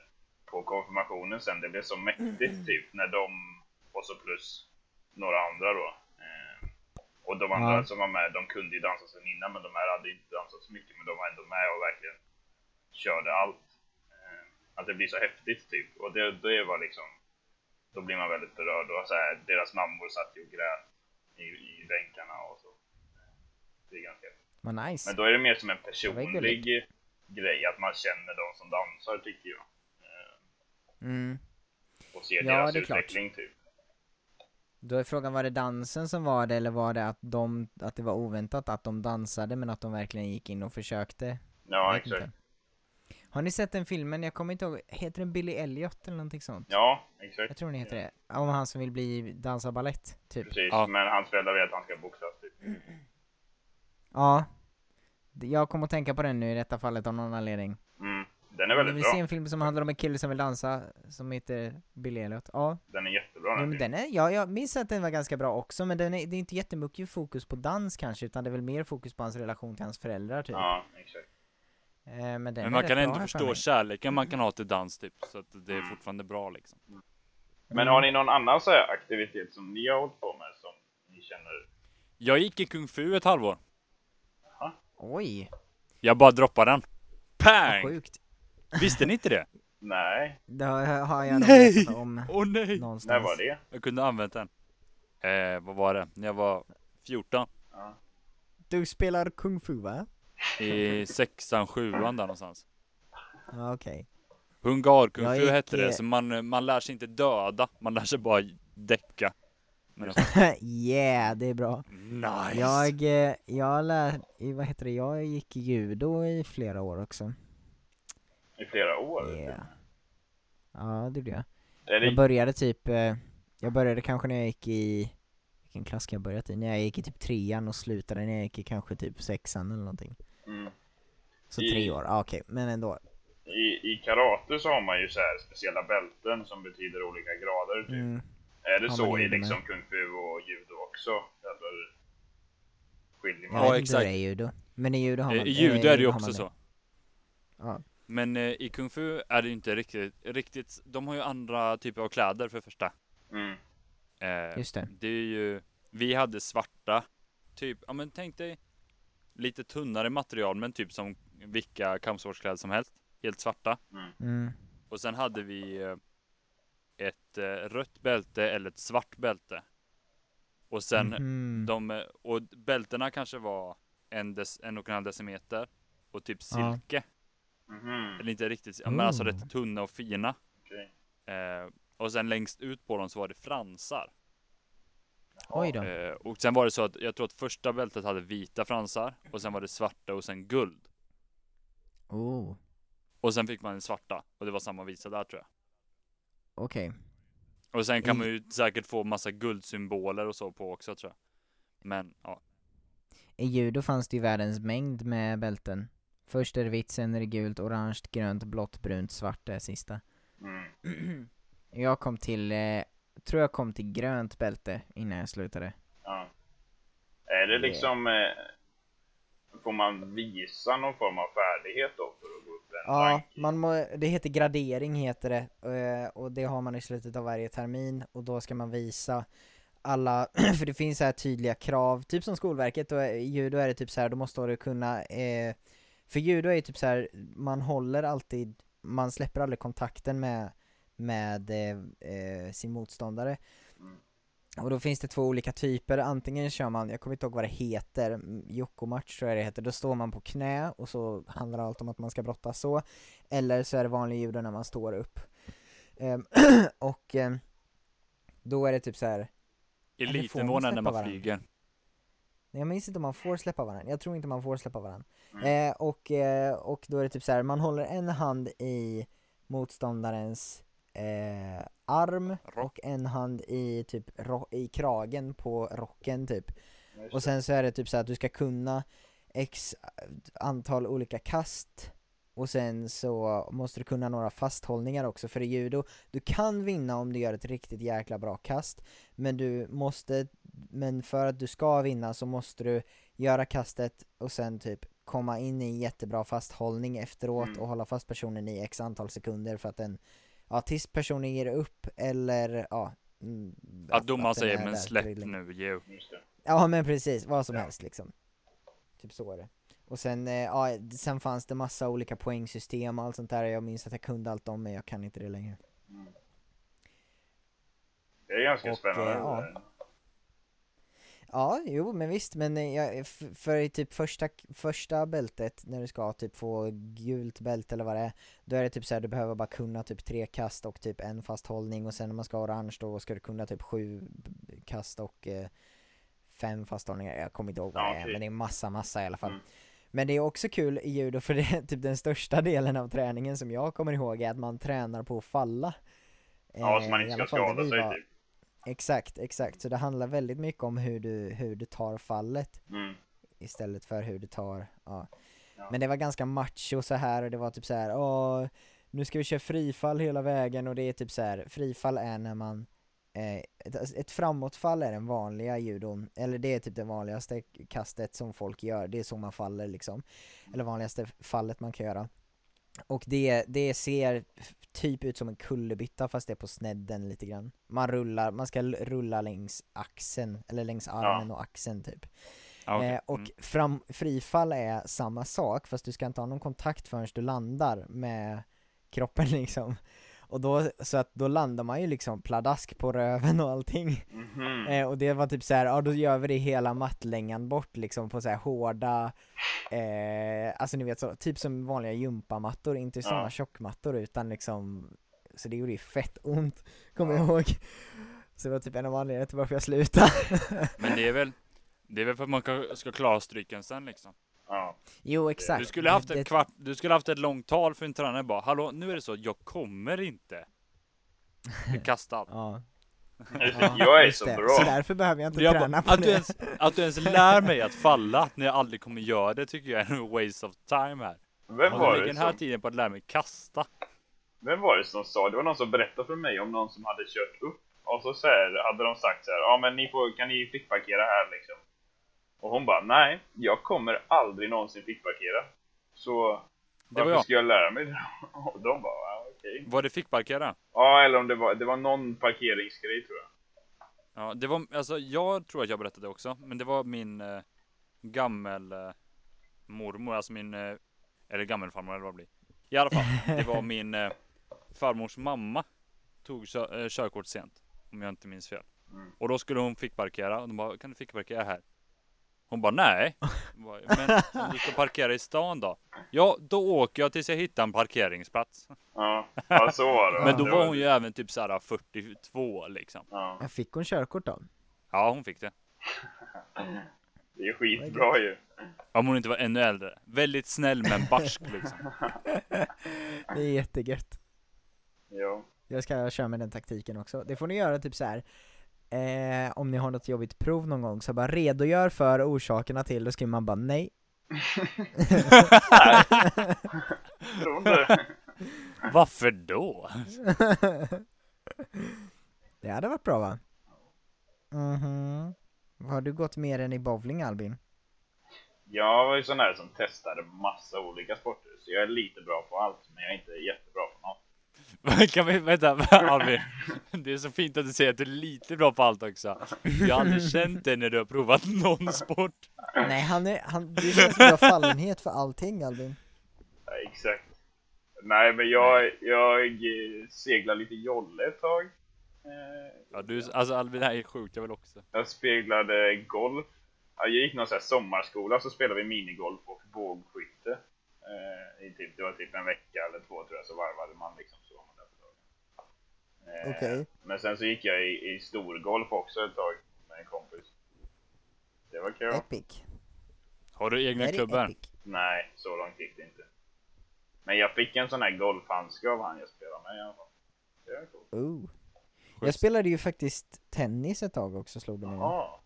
på konfirmationen sen, det blev så mäktigt typ när de, och så plus några andra då. Eh, och de andra Ja. som var med, de kunde ju dansa sen innan men de här hade inte dansat så mycket men de var ändå med och verkligen körde allt. Eh, att det blir så häftigt typ och det, det var liksom, då blir man väldigt berörd och så här, deras mammor satt ju och grät i, i bänkarna och så. Det är ganska häftigt. Vad nice. Men då är det mer som en personlig grej, att man känner de som dansar tycker jag. Eh, Mm. Och ser Ja, deras det är klart. utveckling typ. Då är frågan, var det dansen som var det, eller var det att de, att det var oväntat att de dansade, men att de verkligen gick in och försökte? Ja, exakt. inte. Har ni sett den filmen? Jag kommer inte ihåg, heter den Billy Elliot eller någonting sånt? Ja, exakt. Jag tror den heter det. Om han som vill bli dansa ballett, typ. Precis, Ja. men hans föräldrar vill att han ska boxas typ. Ja. Jag kommer att tänka på den nu i detta fallet av någon anledning. Mm. Den är väldigt bra. se en film som handlar om en kille som vill dansa, som heter Billy Elliot? Ja. Den är jättebra ja den men filmen. den är, ja, jag minns att den var ganska bra också, men den är, det är inte jättemycket fokus på dans kanske, utan det är väl mer fokus på hans relation till hans föräldrar typ. Ja, exakt. Eh, men Men man kan ändå förstå kärleken man kan ha till dans typ. Så att det är Mm. fortfarande bra liksom. Men Mm. har ni någon annan så här aktivitet som ni har hållit på med som ni känner? Jag gick i kung fu ett halvår. Oj, Jag bara droppade den. vad Pang! sjukt. Visste ni inte det? Nej, Det har jag nog Nej! vetat om Åh nej! någonstans. när var det? Jag kunde använt den. Eh, vad var det? När jag var 14. Ja. Du spelar kung fu va? I sexan, sjuan där någonstans. Ja, okej. Hungar kung Jag fu gick, hette det. Så man, man lär sig inte döda. Man lär sig bara däcka. Yeah, det är bra. nice! Jag, eh, jag lär, i- vad heter det, jag gick judo i flera år också. I flera år? Yeah. Ja, det gjorde jag. Jag började typ, eh, jag började kanske när jag gick i, vilken klass ska jag börjat i? När jag gick i typ trean och slutade när jag gick i kanske typ sexan eller någonting. mm. Så I- tre år, ah, okej, men ändå. I, I karate så har man ju så här speciella bälten som betyder olika grader typ. Mm. Är det så i liksom med? kung fu och judo också? Eller skiljer man? Ja, hur exakt. det är judo. Men i judo har Eh, man I judo är det ju också så. Ja. Men eh, i kung fu är det ju inte riktigt, riktigt, de har ju andra typer av kläder för första. Mm. Eh, Just det. det är ju, vi hade svarta, typ, ja men tänk dig lite tunnare material men typ som vilka kampsportskläder som helst. Helt svarta. Mm. Och sen hade vi eh, ett eh, rött bälte eller ett svart bälte. Och sen Mhm. de, och bältena kanske var en, dec, en och en halv decimeter. Och typ silke. Mhm. Eller inte riktigt, ja, men alltså Oh. rätt tunna och fina. Okej. Eh, och sen längst ut på dem så var det fransar. Oj då. Eh, och sen var det så att jag tror att första bältet hade vita fransar. Och sen var det svarta och sen guld. Oh, Och sen fick man en svarta. Och det var samma visa där tror jag. Okej. Och sen kan I- man ju säkert få massa guldsymboler och så på också tror jag. Men ja. I judo fanns det ju världens mängd med bälten. Först är det vitt, sen är det gult, orange, grönt, blått, brunt, svart är sista. Mm. jag kom till, eh, tror jag kom till grönt bälte innan jag slutade. Ja. Är det liksom... Eh, får man visa någon form av färdighet då för att gå Ja, man må, det heter gradering heter det, eh, och det har man i slutet av varje termin, och då ska man visa alla, för det finns så här tydliga krav, typ som Skolverket, och i judo är det typ så här, då måste du kunna, eh, för judo är ju typ så här, man håller alltid, man släpper aldrig kontakten med, med eh, eh, sin motståndare. Och då finns det två olika typer, antingen kör man, jag kommer inte ihåg vad det heter, Jocko-match tror jag det heter, då står man på knä och så handlar allt om att man ska brottas så, eller så är det vanlig judo när man står upp. Ehm, och ehm, då är det typ så här. Elitnivån är när man varandra? flyger. Jag minns inte om man får släppa varandra, jag tror inte man får släppa varandra. Mm. Eh, och, eh, och då är det typ så här, man håller en hand i motståndarens eh, arm Rock. och en hand i typ i kragen på rocken typ. Och sen så är det typ så att du ska kunna x antal olika kast och sen så måste du kunna några fasthållningar också för i judo, du kan vinna om du gör ett riktigt jäkla bra kast men du måste, men för att du ska vinna så måste du göra kastet och sen typ komma in i jättebra fasthållning efteråt Mm. och hålla fast personen i x antal sekunder för att den, ja tills personen ger upp eller ja mm, Att domaren säger är men släpp länge." nu, ge upp. Ja men precis, vad som Ja. helst liksom. Typ så är det. Och sen, eh, ja, sen fanns det massa olika poängsystem och allt sånt där, jag minns att jag kunde allt om men jag kan inte det längre. Mm. Det är ganska Och, spännande. eh, ja. Ja, jo men visst, men eh, jag, f- för i typ första, första bältet, när du ska typ få gult bälte eller vad det är, då är det typ så här, du behöver bara kunna typ tre kast och typ en fasthållning och sen när man ska ha orange då ska du kunna typ sju kast och eh, fem fasthållningar, jag kommer inte ihåg vad det är, men det är massa, massa i alla fall. Mm. Men det är också kul i judo för det är typ den största delen av träningen som jag kommer ihåg är att man tränar på att falla. Ja, så Eh, man i inte ska skada sig typ. Exakt, exakt. Så det handlar väldigt mycket om hur du, hur du tar fallet Mm. istället för hur du tar, ja. Ja. Men det var ganska macho så här och det var typ så här, åh, nu ska vi köra frifall hela vägen och det är typ så här, frifall är när man eh, ett, ett framåtfall är den vanliga judon, eller det är typ det vanligaste kastet som folk gör, det är så man faller liksom. Eller vanligaste fallet man kan göra. Och det, det ser typ ut som en kullerbytta fast det är på snedden lite grann. Man rullar, man ska rulla längs axeln, eller längs armen och axeln typ. Ja, okej. Eh, och Mm. fram, frifall är samma sak fast du ska inte ha någon kontakt förrän du landar med kroppen liksom. Och då, så att då landar man ju liksom pladask på röven och allting. Mhm. Eh, och det var typ så här, ja då gör vi det hela mattlängan bort liksom på så här hårda, eh, alltså ni vet så, typ som vanliga gympamattor, inte sådana Ja. tjockmattor utan liksom, så det gjorde ju fett ont, kommer Ja. jag ihåg. Så det var typ en av anledningarna till varför jag slutade. Men det är väl, det är väl för att man ska- ska klara stryken sen liksom. Ja. jo exakt. Du skulle haft Det- ett kvart, du skulle haft ett långt tal för en tränare bara, hallå nu är det så, jag kommer inte kastad. Ja. Jag är så bra. Så därför behöver jag inte Jag träna bara, på att, du det. ens, att du ens lär mig att falla när jag aldrig kommer göra det tycker jag är en waste of time här. Vem var det den här som, tiden på att lära mig kasta. vem var det som sa, det var någon som berättade för mig om någon som hade kört upp och så, så här, hade de sagt så här, ja men ni får, kan ni fickparkera här liksom? Och hon bara, nej, jag kommer aldrig någonsin fickparkera. Så Det var varför jag. ska jag lära mig det? Och de bara, ja, okej. Var det fickparkera? Ja, eller om det var, det var någon parkeringsgrej tror jag. Ja, det var, alltså jag tror att jag berättade det också, men det var min eh, gammel eh, mormor, alltså min, eh, eller gammelfarmor eller vad det blir. I alla fall, det var min eh, farmors mamma tog kö, eh, körkort sent, om jag inte minns fel. Mm. Och då skulle hon fickparkera, och de bara, kan du fickparkera här? Hon bara, nej. Bara, Men om du ska parkera i stan då? Ja, då åker jag tills jag hittar en parkeringsplats. Ja, ja så var det. Men då var hon ju även typ såhär 42 liksom. Ja, Jag fick hon körkort då? Ja, hon fick det. det är skitbra ju. Om hon inte var ännu äldre. Väldigt snäll men barsk liksom. Det är jättegött. Ja. Jag ska köra med den taktiken också. Det får ni göra typ så här. Eh, om ni har något jobbigt prov någon gång, så bara redogör för orsakerna till, då skriver man bara nej. Varför då? det hade varit bra va? Mhm. Har du gått mer än i bowling Albin? Jag var ju sån där som testade massa olika sporter, så jag är lite bra på allt, men jag är inte jättebra på något. Kan vi, vänta, Albin. Det är så fint att du säger att du är lite bra på allt också. Jag har aldrig känt dig när du har provat någon sport. Nej, han är, han, det känns som du har fallenhet för allting Albin. Ja, exakt. Nej, men jag, jag seglar lite jolle ett tag. Eh, Ja, du, alltså Albin, det här är sjukt, jag vill också. Jag speglade golf. Ja, Jag gick någon sån här sommarskola så spelade vi minigolf och bågskytte. Eh, i typ, det var typ en vecka eller två tror jag, så varvade man liksom så. var man där på Eh, Okej. Men sen så gick jag i, i storgolf också ett tag med en kompis. Det var kul. Epic. Har du egna klubbar? epic. Nej, så långt gick det inte. Men jag fick en sån här golfhandske av han jag spelade med i alla fall. Det var coolt. Jag spelade ju faktiskt tennis ett tag också slog det mig. Jaha.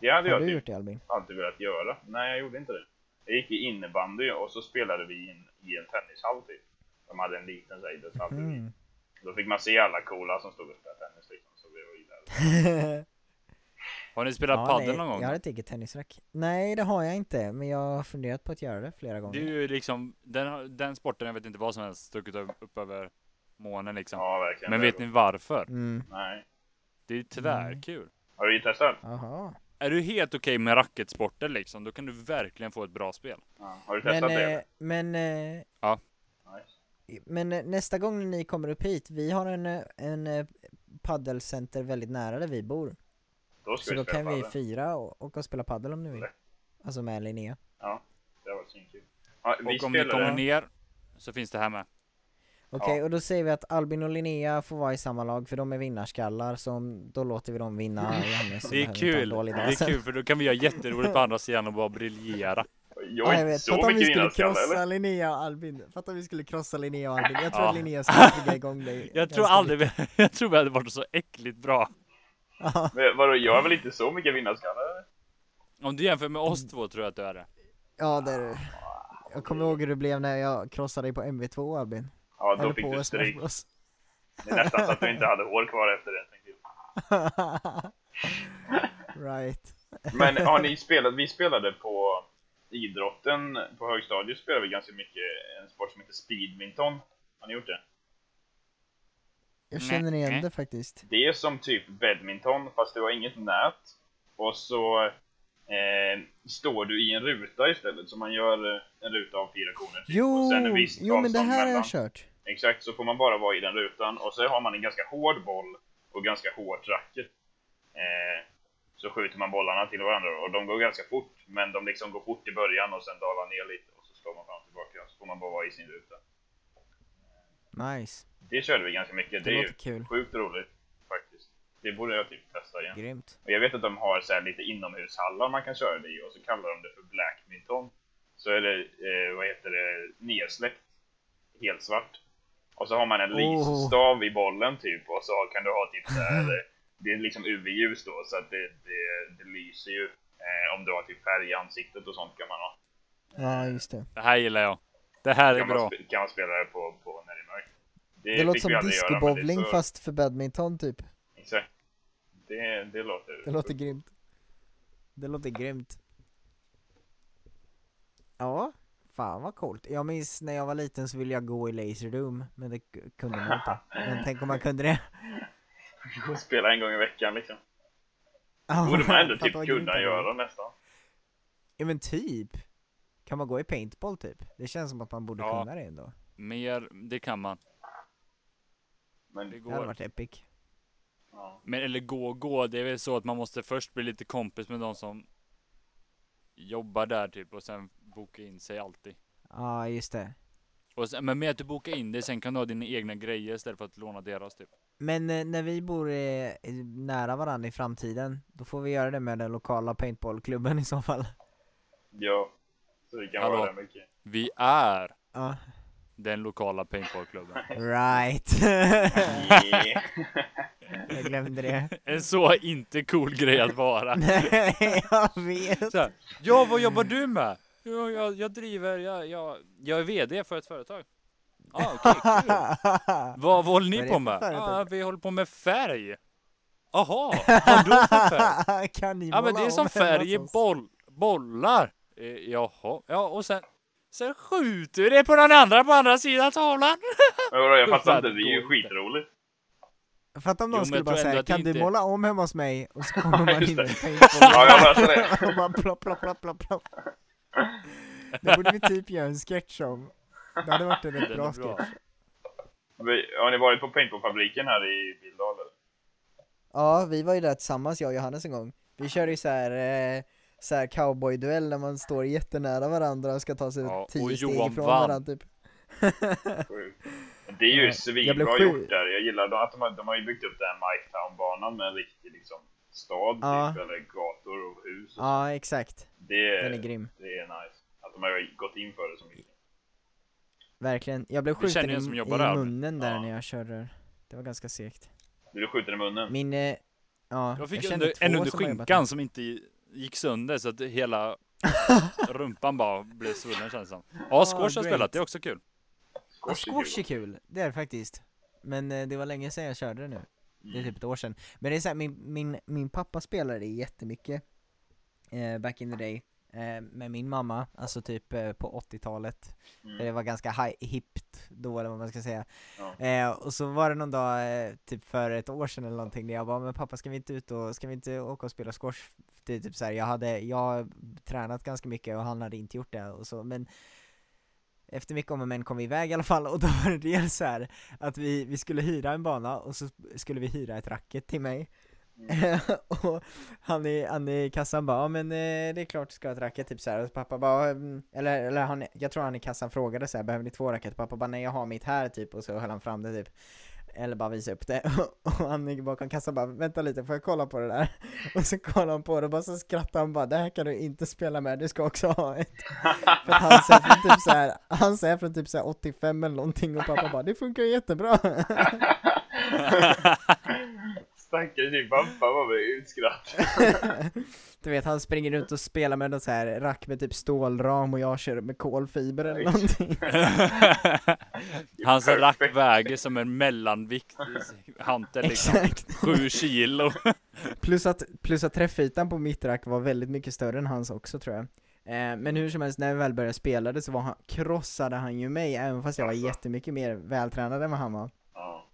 Det hade Har jag du typ gjort det Albin? alltid velat göra. Nej, jag gjorde inte det. Jag gick i innebandy och så spelade vi in, i en tennishall typ. De hade en liten idrottshall. Mm. Då fick man se alla coola som stod och spelade tennis liksom. Så vi var ju där. Har ni spelat Ja, padel någon gång? Jag har ett eget tennisrack. Nej, det har jag inte, men jag har funderat på att göra det flera Det är gånger. ju liksom, den, den sporten, jag vet inte vad som helst, stuckit upp, över månen liksom. Ja, verkligen. Men vet ni varför? Mm. Nej. Det är ju tvärkul. Har du testat? Jaha. Är du helt okej med racketsporter liksom, då kan du verkligen få ett bra spel. Ja. Har du Men, testat det? eh, men, eh, Nice. Men nästa gång ni kommer upp hit, vi har en, en eh, paddelcenter väldigt nära där vi bor. Då ska Så vi då kan vi padel. fira och åka och spela paddel om ni vill. Nej. Alltså med Linnea. Ja, det var svinkul. Ja, vi Och om ni kommer ner, så finns det här med. Okej, Ja. och då säger vi att Albin och Linnea får vara i samma lag för de är vinnarskallar så då låter vi dem vinna Johannes Det är vi kul, dålig det är kul för då kan vi ha jätteroligt på andra sidan och bara briljera. Jag är Ja, inte vet. så Fatta mycket skulle vinnarskalle krossa eller? Linnea och Albin. Fatta om vi skulle krossa Linnea och Albin. Jag tror Ja. att Linnea skulle trigga igång dig. Jag tror aldrig vi, jag tror vi hade varit så äckligt bra. Ja. Men Vadå, jag är väl inte så mycket vinnarskalle eller? Om du jämför med oss två tror jag att du är det. Ja, det är det. Jag kommer ihåg hur det blev när jag krossade dig på MV2 Albin. Ja, då Eller fick du stryk. Det är nästan så att du inte hade hår kvar efter det. tänkte jag. right. Men har ni spelat, vi spelade på idrotten på högstadiet spelade vi ganska mycket en sport som heter speedminton. Har ni gjort det? Jag känner igen Nej. det faktiskt. Det är som typ badminton fast det var inget nät. Och så eh, står du i en ruta istället. Så man gör eh, en ruta av fyra koner. Typ, Jo, och sen en viss jo men det här har mellan. jag kört. Exakt, så får man bara vara i den rutan och så har man en ganska hård boll och ganska hårt racket. Eh, så skjuter man bollarna till varandra och de går ganska fort, men de liksom går fort i början och sen dalar ner lite och så slår man fram och tillbaka så får man bara vara i sin ruta. Nice. Det körde vi ganska mycket, Det det, är ju kul. sjukt roligt faktiskt. Det borde jag typ testa igen. Grymt. Och jag vet att de har så här lite inomhushallar man kan köra det i och så kallar de det för blackminton. Så är det, eh, vad heter det, nedsläckt. Helt svart. Och så har man en Oh. lysstav i bollen typ och så kan du ha typ så här, eh, det är liksom UV-ljus då så att det, det, det lyser ju. Eh, om du har typ färg i ansiktet och sånt kan man ha. Ja, just det. Det här gillar jag. Det här är Kan man, bra. spe- kan man spela det på, på när det är mörkt. Det låter fick som det discobowling så- fast för badminton typ. Exakt. Det, det låter... Det låter grymt. Det låter grymt. Ja, fan vad coolt. Jag minns när jag var liten så ville jag gå i Laserdome, men det kunde man inte. Men tänk om man kunde det. Och spela en gång i veckan liksom. Ja, borde man ändå typ kunna göra nästan. Ja men typ. Kan man gå i paintball typ? Det känns som att man borde Ja. kunna det ändå. Mer, det kan man. Men Det Det hade går. varit epic. ja. Men eller gå och gå, det är väl så att man måste först bli lite kompis med de som jobbar där typ och sen boka in sig alltid. Ja, just det. Och sen, men med att du bokar in dig, sen kan du ha dina egna grejer istället för att låna deras typ. Men eh, när vi bor nära varandra i framtiden, då får vi göra det med den lokala paintballklubben i så fall. ja. Så det kan Hallå. vara det mycket. Vi är Ja, den lokala paintballklubben. right. Jag glömde det. En så inte cool grej att vara. Nej, jag vet. Så här, ja, vad jobbar du med? Ja, jag, jag driver, jag, jag, jag är VD för ett företag. Ja, okej, kul. Vad, vad håller ni på med? Ja, vi håller på med färg. Jaha, vad då för färg? kan ni Ja men det är om som färg i boll, bollar. Eh, jaha, ja och sen Sen skjuter vi det på den andra på andra sidan tavlan. Men vadå, jag fattar inte, det är ju skitroligt. Fatta om någon skulle jag bara säga Kan du inte- måla om hemma hos mig? Och så kommer man in det. med paintball Ja, jag löser det. och bara plopp, plopp, plopp, plopp, plopp. Det borde vi typ göra en sketch om. Det hade varit en rätt bra bra. sketch. Har ni varit på paintballfabriken här i Billdal? eller? Ja, vi var ju där tillsammans jag och Johannes en gång. Vi körde ju så här, eh, så här cowboyduell när man står jättenära varandra och ska ta sig Ja, och tio steg Johan ifrån vann. varandra typ. Det är ju Ja, svinbra gjort där. Jag gillar att de har, de har ju byggt upp den här Miketown-banan med en riktig liksom stad Ja. typ, eller gator och hus. Ja, exakt. Det, Den är grym. det är nice. Att de har gått in för det så mycket. Verkligen. Jag blev skjuten i, i munnen där Ja. när jag körde. Det var ganska segt. Blir du skjuten i munnen? Min, eh, ja, Jag fick kände under, en under skinkan som inte gick sönder så att hela rumpan bara blev svullen känns det som. Ja, squash har great. spelat, det är också kul. Squash är squash är kul. det är det faktiskt. Men eh, det var länge sedan jag körde det nu. Det är Mm. typ ett år sedan. Men det är så här, min, min, min pappa spelade det jättemycket eh, back in the day. Eh, med min mamma, alltså typ eh, på 80-talet. Mm. Det var ganska hippt då eller vad man ska säga. Ja. Eh, och så var det någon dag, eh, typ för ett år sedan eller någonting, när jag bara 'Men pappa ska vi inte ut och, ska vi inte åka och spela squash?' Det typ så här, jag hade, jag tränat ganska mycket och han hade inte gjort det och så, men efter mycket om och men kom vi iväg i alla fall och då var det dels så här att vi, vi skulle hyra en bana och så skulle vi hyra ett racket till mig och han i, han i kassan bara, ja men eh, det är klart du ska ha ett racket typ så här. och pappa bara, "Mm." eller, eller han, jag tror han i kassan frågade så här, behöver ni två racket? Pappa bara, nej jag har mitt här typ, och så höll han fram det typ eller bara visa upp det, och han bakom kassan bara 'Vänta lite, får jag kolla på det där?' Och så kollade han på det och bara så skrattade han bara 'Det här kan du inte spela med, du ska också ha ett' För att han är från typ så här, han är från typ så här 85 eller någonting och pappa bara 'Det funkar jättebra' Stackars din pappa var med utskratt. Du vet han springer runt och spelar med något så här rack med typ stålram och jag kör med kolfiber eller någonting Hans Perfect. rack väger som en mellanvikt hantel liksom. Exakt! Sju kilo. Plus att, plus att träffytan på mitt rack var väldigt mycket större än hans också tror jag eh, Men hur som helst, när vi väl började spela det så var han, krossade han ju mig även fast jag var Alltså. jättemycket mer vältränad än vad han var Ja.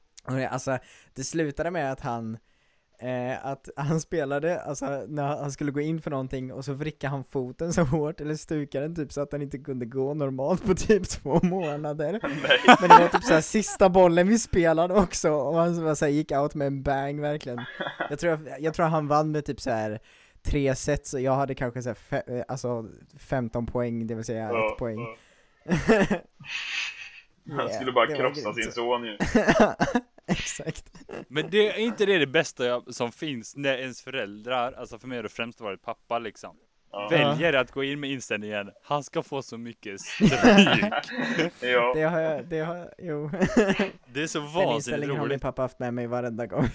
Alltså, det slutade med att han Eh, att han spelade, alltså när han skulle gå in för någonting och så vrickade han foten så hårt, eller stukade den typ så att han inte kunde gå normalt på typ två månader Nej. Men det var typ såhär sista bollen vi spelade också, och han var så här, gick out med en bang verkligen Jag tror, jag, tror han vann med typ så här tre sets och jag hade kanske så här, fe, eh, alltså 15 poäng, det vill säga Ja, ett poäng ja. Han Yeah, skulle bara krossa sin son ju. Exakt Men det är inte det det bästa jag, som finns när ens föräldrar, alltså för mig har det främst varit pappa liksom. Ja. Väljer att gå in med inställningen, han ska få så mycket stryk. Ja. Det har jag, det har, jo Det är så Den vansinnigt inställningen har min roligt. pappa haft med mig varenda gång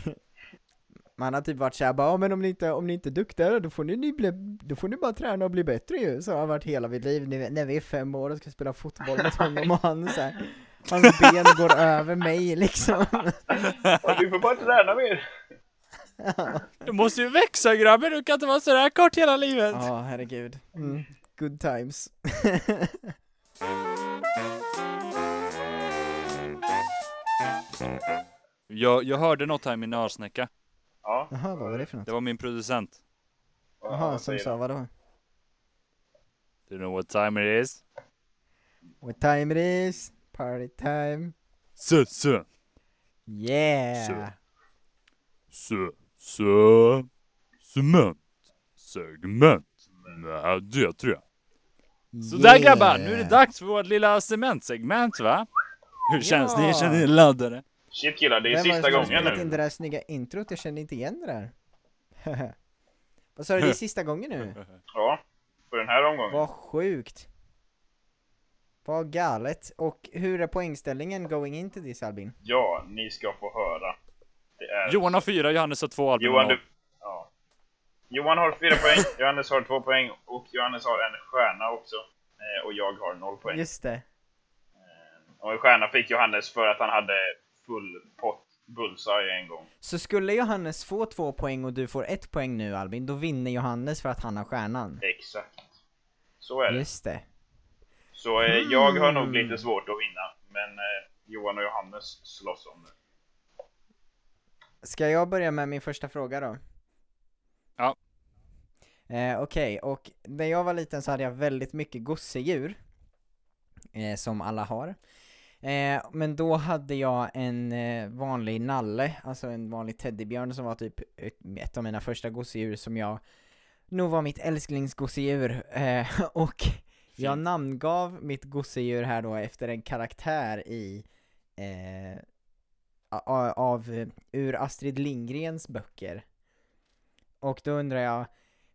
Man har typ varit såhär bara, "Ja, men om ni inte, om ni inte är duktiga då får ni, ni bli, då får ni bara träna och bli bättre ju. Så har det varit hela mitt liv, Ni när vi är fem år och ska spela fotboll mot honom och han så här, Hans ben går över mig liksom. Du får bara träna mer. Du måste ju växa grabben, du kan inte vara sådär kort hela livet. Ja, herregud. Mm. Good times. Jag, jag hörde något här i min örsnäcka. Ja. Jaha, vad var det för något? Det var min producent. Jaha, som sa du? vadå? Do you know what time it is? What time it is? Party time Så, så, Yeah! så, så, cement, segment. Nej, det tror jag. Sådär grabbar, nu är det dags för vårt lilla cementsegment va? Hur känns Ja. det? Känner ni laddade? Shit killar, det är Vem var det sista som har gången spelat in nu. det där snygga introt? Jag kände inte igen det där. Vad sa du, det är sista gången nu? Ja. För den här omgången. Vad sjukt. Vad galet. Och hur är poängställningen going into this Albin? Ja, ni ska få höra. Det är... Johan har fyra, Johannes har två, Albin Johan, du... Ja. Johan har fyra poäng, Johannes har två poäng och Johannes har en stjärna också. Eh, och jag har noll poäng. Just det. Och en stjärna fick Johannes för att han hade full pott bullseye en gång. Så skulle Johannes få två poäng och du får ett poäng nu Albin, då vinner Johannes för att han har stjärnan. Exakt. Så är det. Just det. Så eh, jag har nog Mm. lite svårt att vinna, men eh, Johan och Johannes slåss om det. Ska jag börja med min första fråga då? Ja. Eh, Okej, och när jag var liten så hade jag väldigt mycket gosedjur. Eh, som alla har. Eh, men då hade jag en eh, vanlig nalle, alltså en vanlig teddybjörn som var typ ett, ett av mina första gosedjur som jag nog var mitt älsklingsgosedjur. Eh, och jag Fint. namngav mitt gosedjur här då efter en karaktär i eh, a- av, eh, ur Astrid Lindgrens böcker. Och då undrar jag,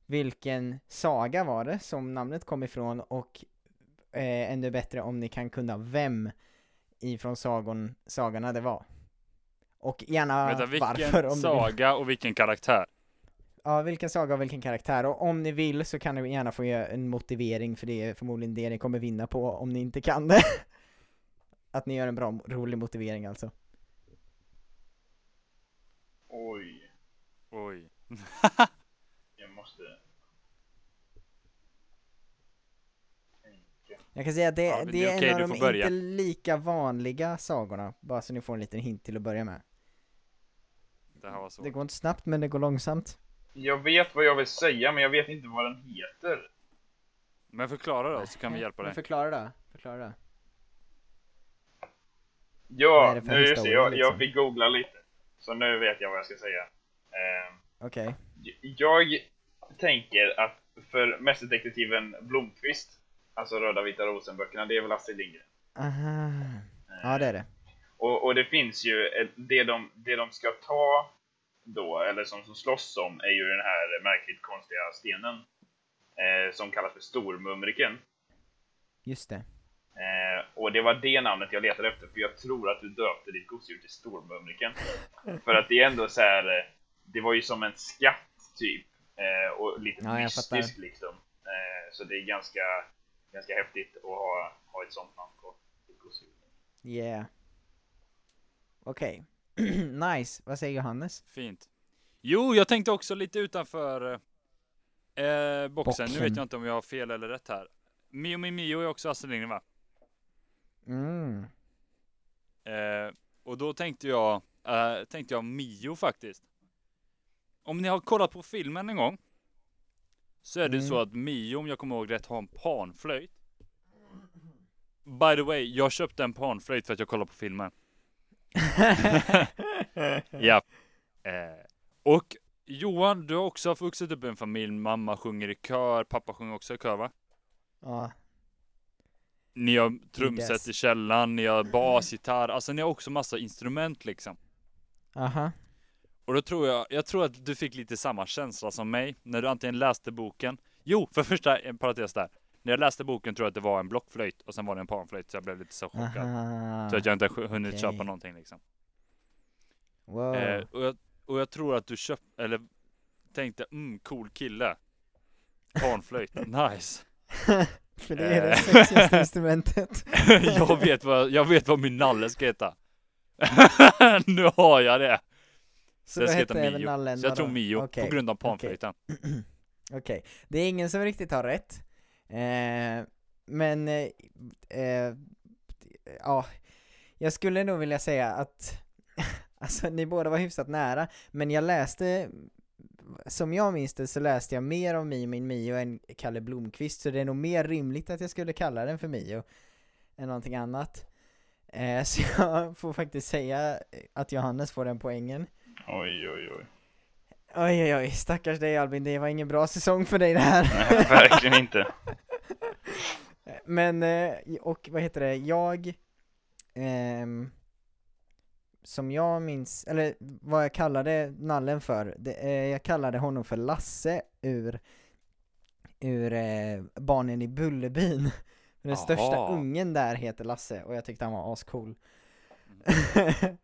vilken saga var det som namnet kom ifrån och eh, ännu bättre om ni kan kunna vem ifrån sagon, sagorna det var. Och gärna Vänta, varför vilken om ni vill. saga och vilken karaktär? Ja, vilken saga och vilken karaktär. Och om ni vill så kan ni gärna få göra en motivering för det är förmodligen det ni kommer vinna på om ni inte kan det. Att ni gör en bra, rolig motivering alltså. Oj, Oj. jag måste... tänka. Jag kan säga att det, Ja, men det det är okej, en av de börja. inte lika vanliga sagorna, bara så ni får en liten hint till att börja med. Det här var så. Det går inte snabbt men det går långsamt. Jag vet vad jag vill säga, men jag vet inte vad den heter. Men förklara då så kan vi hjälpa Men dig. Förklara då, förklara då. Ja, är det för nu just det, historia, jag, liksom? jag fick googla lite. Så nu vet jag vad jag ska säga. Eh, Okej. jag tänker att för Mästerdetektiven Blomkvist, alltså Röda Vita Rosen-böckerna, det är väl Astrid Lindgren. Aha. Eh, Ja det är det. Och, och det finns ju, ett- det de, det de ska ta då, eller som, som slåss om, är ju den här märkligt konstiga stenen. Eh, som kallas för Stormumriken. Just det. Eh, och det var det namnet jag letade efter, för jag tror att du döpte ditt gosedjur till Stormumriken. för att det är ändå så här, eh, det var ju som en skatt typ. Eh, och lite Ja, mystisk liksom. Eh, så det är ganska, ganska häftigt att ha, ha ett sånt namn på sitt gosedjur. Yeah. Okej. nice. Vad säger Johannes? Fint. Jo, jag tänkte också lite utanför eh, boxen. Nu Boxen. vet jag inte om jag har fel eller rätt här. Mio Mio Mio är också Astrid Lindgren va? Mm. Eh, och då tänkte jag, eh, tänkte jag Mio faktiskt. Om ni har kollat på filmen en gång. Så är det Mm. så att Mio, om jag kommer ihåg rätt, har en panflöjt. By the way, jag köpte en panflöjt för att jag kollade på filmen. Ja. Eh, och Johan, du har också vuxit upp i en familj, mamma sjunger i kör, pappa sjunger också i kör va? ja. Ni har trumset i källaren, ni har basgitarr, alltså ni har också massa instrument liksom. Aha. Och då tror jag, jag tror att du fick lite samma känsla som mig när du antingen läste boken. Jo, för första, en parentes där. När jag läste boken tror jag att det var en blockflöjt och sen var det en panflöjt så jag blev lite så chockad. Aha. Så att jag inte hunnit okej. köpa någonting liksom. Wow. Eh, och, jag, och jag tror att du köpte, eller tänkte, mm, cool kille. Panflöjt, nice. För det är det eh. sexigaste instrumentet. jag, vet vad, jag vet vad min nalle ska heta. nu har jag det. Så vad ska heta Mio. nallen Så jag då? tror Mio, Okej, på grund av panflöjten. Okej, det är ingen som riktigt har rätt. Eh, men, eh, eh, ja, jag skulle nog vilja säga att, alltså ni båda var hyfsat nära, men jag läste, som jag minns det så läste jag mer om Mio min Mio än Kalle Blomqvist, så det är nog mer rimligt att jag skulle kalla den för Mio än någonting annat. Eh, så jag får faktiskt säga att Johannes får den poängen. Oj, oj, oj. Oj oj oj, stackars dig Albin, det var ingen bra säsong för dig det här. Nej, verkligen inte. Men, eh, och vad heter det, jag, ehm, som jag minns, eller vad jag kallade nallen för, det, eh, jag kallade honom för Lasse ur, ur eh, Barnen i Bullerbyn. Den största Aha. ungen där heter Lasse, och jag tyckte han var ascool.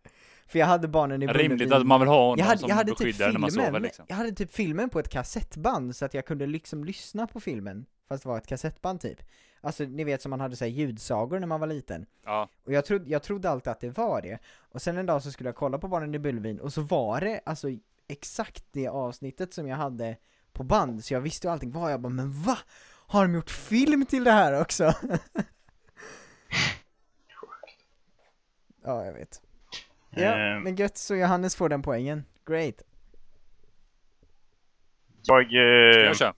för jag hade Barnen i Bullerbyn Rimligt att man vill ha någon jag hade, som jag hade typ beskyddar när man filmen, sover liksom. jag hade typ filmen på ett kassettband så att jag kunde liksom lyssna på filmen Fast det var ett kassettband typ Alltså ni vet som man hade så här ljudsagor när man var liten Ja, Och jag trodde, jag trodde alltid att det var det Och sen en dag så skulle jag kolla på Barnen i Bullerbyn och så var det alltså exakt det avsnittet som jag hade på band Så jag visste ju allting var, jag bara men va? Har de gjort film till det här också? ja, jag vet. Ja, Ehm. men gött, så Johannes får den poängen. Great. Jag, Ska eh, jag köra?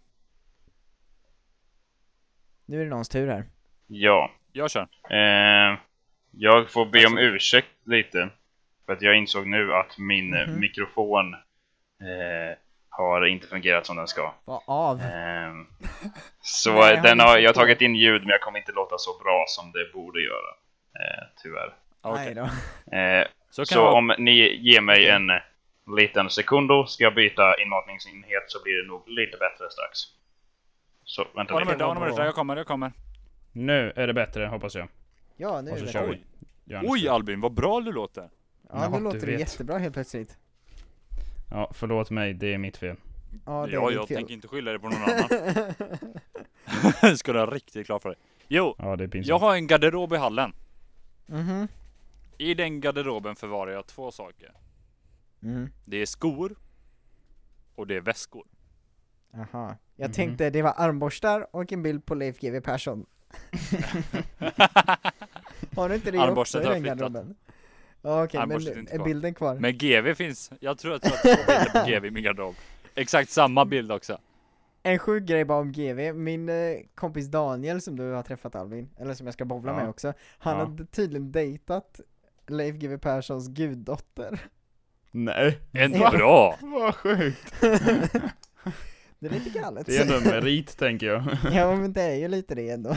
Nu är det någons tur här. ja. Jag kör. Eh, jag får be om ursäkt lite. För att jag insåg nu att min eh, Mhm. mikrofon eh, har inte fungerat som den ska. Vad av? Ehm, så Nej, jag den har jag har tagit in ljud men jag kommer inte låta så bra som det borde göra. Eh, tyvärr. Okej. Nej då. Eh, Så kan så om ni ger mig en eh, liten sekundo ska jag byta inmatningsenhet så blir det nog lite bättre strax. Så vänta lite. med, bra. jag kommer, jag kommer. Nu är det bättre hoppas jag. Ja, nu är det bättre. Oj Albin, vad bra du låter. Ja, nu du låter det jättebra helt plötsligt. Ja, förlåt mig, det är mitt fel. Ja, det Ja, är jag fel. tänker inte skylla det på någon annan. Ska du ha riktigt klart för dig. Jo, Ja, är jag har en garderob i hallen. Mhm. I den garderoben förvarar jag två saker. Mm. Det är skor och det är väskor. Aha. Jag Mhm. tänkte det var armborstar och en bild på Leif GW Persson. Har du inte det Armborstet också i den garderoben? Ja, okej, är men inte är bilden kvar? Men GV finns. Jag tror att jag har två bilder på GV i min garderob. Exakt samma bild också. En sjuk grej bara om GV, min eh, kompis Daniel som du har träffat Albin, eller som jag ska bowla Ja. med också, han Ja. hade tydligen dejtat Leif GW Perssons guddotter. Nej, Ändå bra! vad sjukt. Det är lite galet. Det är ändå en merit tänker jag. ja men det är ju lite det ändå.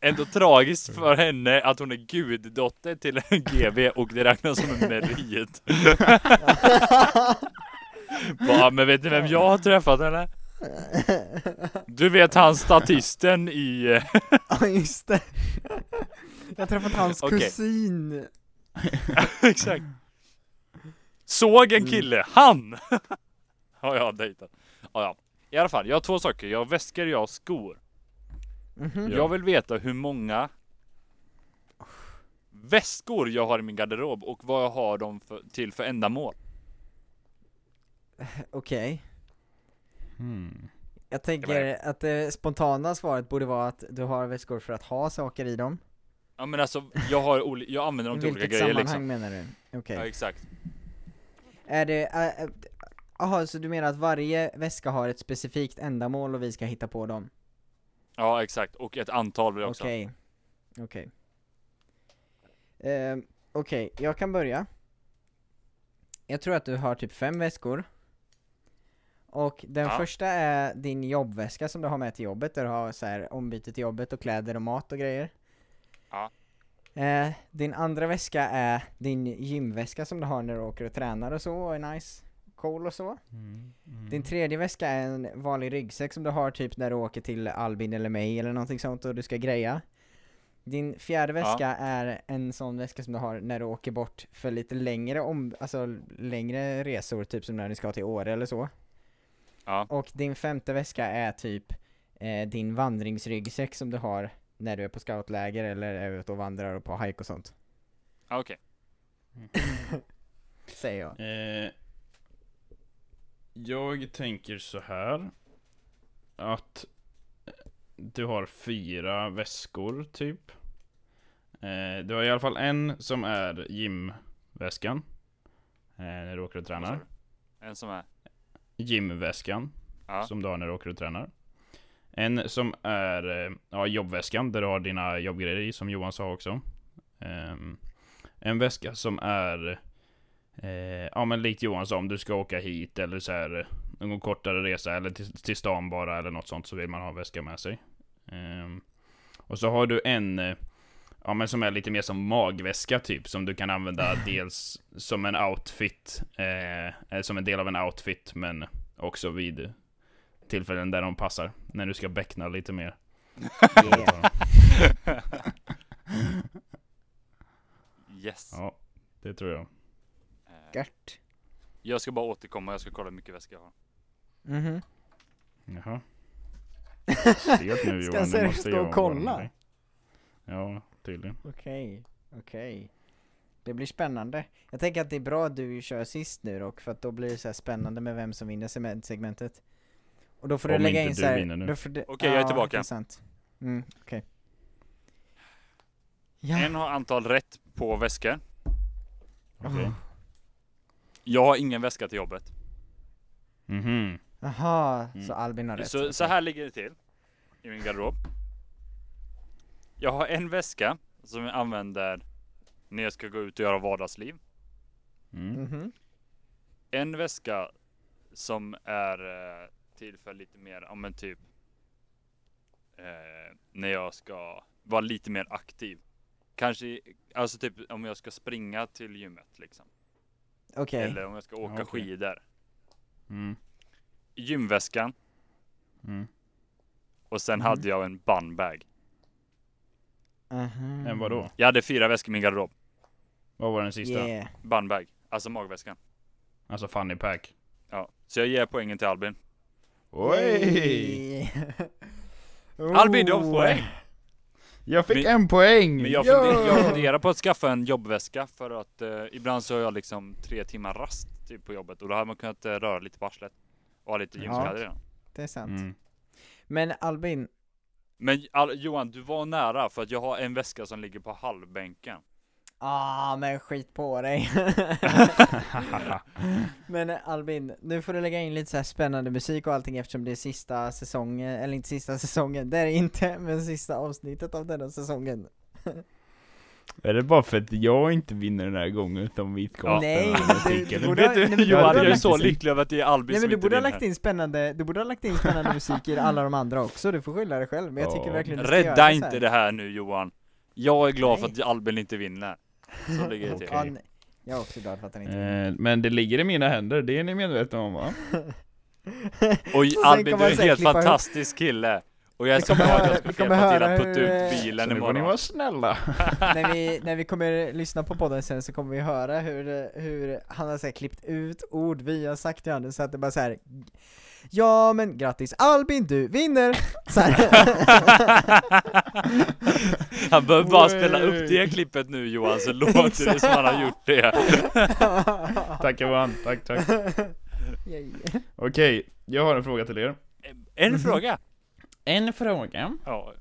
Ändå tragiskt för henne att hon är guddotter till en GV och det räknas som en merit. Bara, men vet ni vem jag har träffat eller? Du vet han statisten i... eh, Ja just det. Jag har träffat hans Okej. kusin. Exakt. Såg en kille, han! har jag dejtat. Ja, ja. I alla fall, jag har två saker. Jag har väskor, jag har skor. Mhm. Jag vill veta hur många väskor jag har i min garderob och vad jag har dem för, till för ändamål. Okej. Hmm. Jag tänker att det spontana svaret borde vara att du har väskor för att ha saker i dem. Ja men alltså, jag har oli- jag använder dem till olika vilket grejer sammanhang liksom. menar du? Okej. Ja exakt. Är det, äh, äh, Jaha, så du menar att varje väska har ett specifikt ändamål och vi ska hitta på dem? Ja exakt, och ett antal vill jag också. Okej. Okej. Ehm, Okej, jag kan börja. Jag tror att du har typ fem väskor. Och den Ja. första är din jobbväska som du har med till jobbet, där du har så här ombyte till jobbet och kläder och mat och grejer. Ja. Eh, din andra väska är din gymväska som du har när du åker och tränar och så, och är nice, cool och så. Mm. Din tredje väska är en vanlig ryggsäck som du har typ när du åker till Albin eller mig eller någonting sånt och du ska greja. Din fjärde väska är en sån väska som du har när du åker bort för lite längre om, alltså längre resor, typ som när ni ska till Åre eller så. Ja. Och din femte väska är typ eh, din vandringsryggsäck som du har när du är på scoutläger eller är ute och vandrar och på hike och sånt. Ja, Okej. Säger jag. Eh, jag tänker så här. Att eh, du har fyra väskor typ. Eh, du har i alla fall en som är gymväskan. Eh, när du åker och tränar. En som är... Gymväskan. Ja. Som du har när du åker och tränar. En som är eh, ja, jobbväskan där du har dina jobbgrejer i som Johan sa också. Ehm, en väska som är eh, ja men likt Johan sa om du ska åka hit eller så här någon kortare resa eller till, till stan bara eller något sånt så vill man ha en väska med sig. Ehm, och så har du en eh, Ja men som är lite mer som magväska typ som du kan använda dels som en outfit eh, eh, Som en del av en outfit men också vid tillfällen där de passar När du ska beckna lite mer Yes. Ja, det tror jag Eh, Gert. Jag ska bara återkomma, jag ska kolla hur mycket väskor jag har. Mhm. Jaha Stelt nu Ska Johan, seriöst gå jag och kolla? Ja, tydligen Okej, okej. Det blir spännande. Jag tänker att det är bra att du kör sist nu dock, för att då blir det så här spännande med vem som vinner segment- segmentet. Och då får du Om lägga inte in du så här, vinner nu. då får du- Okej, jag är tillbaka. Mm, okej. Ja. En har antal rätt på väskor. Okej. Oh. Jag har ingen väska till jobbet. Mhm. Jaha, Mm. så Albin har rätt. Så, så här ligger det till i min garderob. Jag har en väska som jag använder när jag ska gå ut och göra vardagsliv. Mm. Mhm. En väska som är eh, till för lite mer, ja men typ eh, när jag ska vara lite mer aktiv. Kanske, alltså typ om jag ska springa till gymmet liksom. Okej. Eller om jag ska åka okej. skidor. Mm. Gymväskan Mm. och sen Mhm. hade jag en bunbag. Aha. En vadå? Jag hade fyra väskor i min garderob. Vad var den sista? Yeah. Bunbag, alltså magväskan. Alltså funny pack. Ja, så jag ger poängen till Albin. Oj! Albin, du har Oh. poäng! Jag fick Men- en poäng! Men jag, Ja! funder, jag funderar på att skaffa en jobbväska för att eh, ibland så har jag liksom tre timmar rast typ, på jobbet och då hade man kunnat eh, röra lite på arslet. Och ha lite Ja. gymkläder i Det är sant. Mm. Men Albin, Men all, Johan, du var nära för att jag har en väska som ligger på halvbänken. Ah men skit på dig. men Albin, nu får du lägga in lite så här spännande musik och allting eftersom det är sista säsongen, eller inte sista säsongen, det är det inte, men sista avsnittet av denna säsongen. Är det bara för att jag inte vinner den här gången utan vi ska Ja. ha Nej, du- borde- du nej, men du Johan, jag ha är lagt så in- lycklig över att det är Albin Nej som men du borde ha lagt in spännande, du borde ha lagt in spännande musik i alla de andra också, du får skylla dig själv, men jag tycker Ja. verkligen du ska göra Rädda här. inte det här nu Johan. Jag är glad för Nej. att Albin inte vinner. Så ligger det till. Nej. Jag är också glad för att han inte. Eh, Men det ligger i mina händer, det är ni medvetna om va? Och sen Albin, du är en helt fantastisk kille. Och jag är så glad att jag ska vi kommer hjälpa till att putta hur, ut Så bilen nu får ni imorgon. vara snälla. när, vi, när vi kommer lyssna på podden sen så kommer vi höra hur, hur han har så här klippt ut ord vi har sagt till honom så att det bara så här. Ja men grattis Albin, du vinner! Så här. Han behöver bara spela upp det klippet nu Johan, så låter det som han har gjort det. Tack Johan, tack tack. Okej, jag har en fråga till er. En fråga. En fråga? Ja,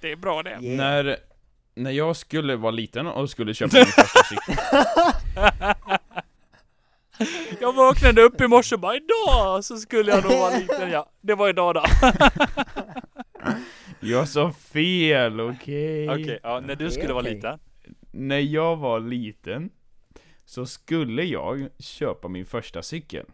det är bra det. Yeah. När, när jag skulle vara liten och skulle köpa min första cykel Jag vaknade upp i morse och bara idag så skulle jag nog vara liten ja. Det var idag då. Jag sa fel, okej? Okej, ja, när du skulle vara liten. När jag var liten så skulle jag köpa min första cykel.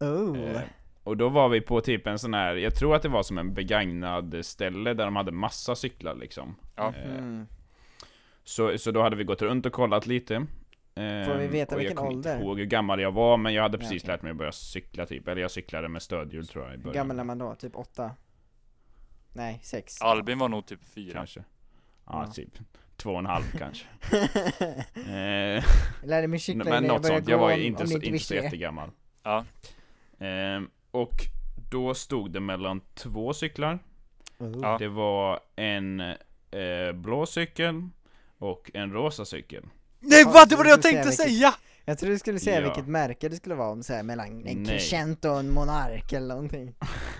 Oh. Eh, och då var vi på typ en sån här, jag tror att det var som en begagnad ställe där de hade massa cyklar liksom. Ja. Eh, Mm. så, så då hade vi gått runt och kollat lite. Får vi veta vilken jag kommer ålder? inte ihåg hur gammal jag var, men jag hade precis okej. lärt mig att börja cykla typ. Eller jag cyklade med stödhjul tror jag i Hur början. gammal är man då? Typ åtta? Nej, sex? Albin var nog typ fyra. Kanske. Ja. Ja, typ. Två och en halv kanske. eh, lärde mig cykla men något sånt, jag var om- ju inte, om så, inte så jättegammal. Ja. Ehm, och då stod det mellan två cyklar. Ja. Det var en eh, blå cykel och en rosa cykel. Nej Ja, vad, det var det jag tänkte säga vilket- säga! Jag trodde du skulle säga Ja. vilket märke det skulle vara, om så här, mellan en Nej. Crescent och en Monark eller någonting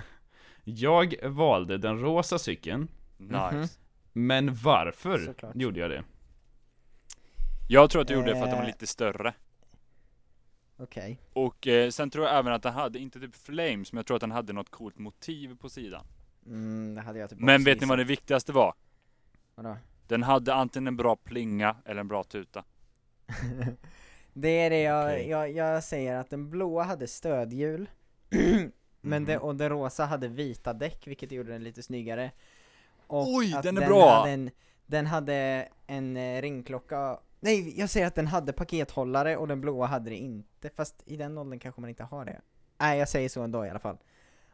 Jag valde den rosa cykeln. Nice. men varför Såklart. gjorde jag det? Jag tror att du gjorde det för att de var Eh. lite större. Okej Och eh, sen tror jag även att den hade, inte typ flames, men jag tror att den hade något coolt motiv på sidan. mm, det hade jag typ Men vet ni vad det viktigaste var? Vadå? Den hade antingen en bra plinga eller en bra tuta. Det är det jag, Okej. jag, jag säger att den blåa hade stödhjul Men det, och den rosa hade vita däck vilket gjorde den lite snyggare. Och Oj, den är bra! Hade en, den hade en eh, ringklocka. Nej, jag säger att den hade pakethållare och den blåa hade det inte Fast i den åldern kanske man inte har det. Nej, jag säger så ändå i alla fall.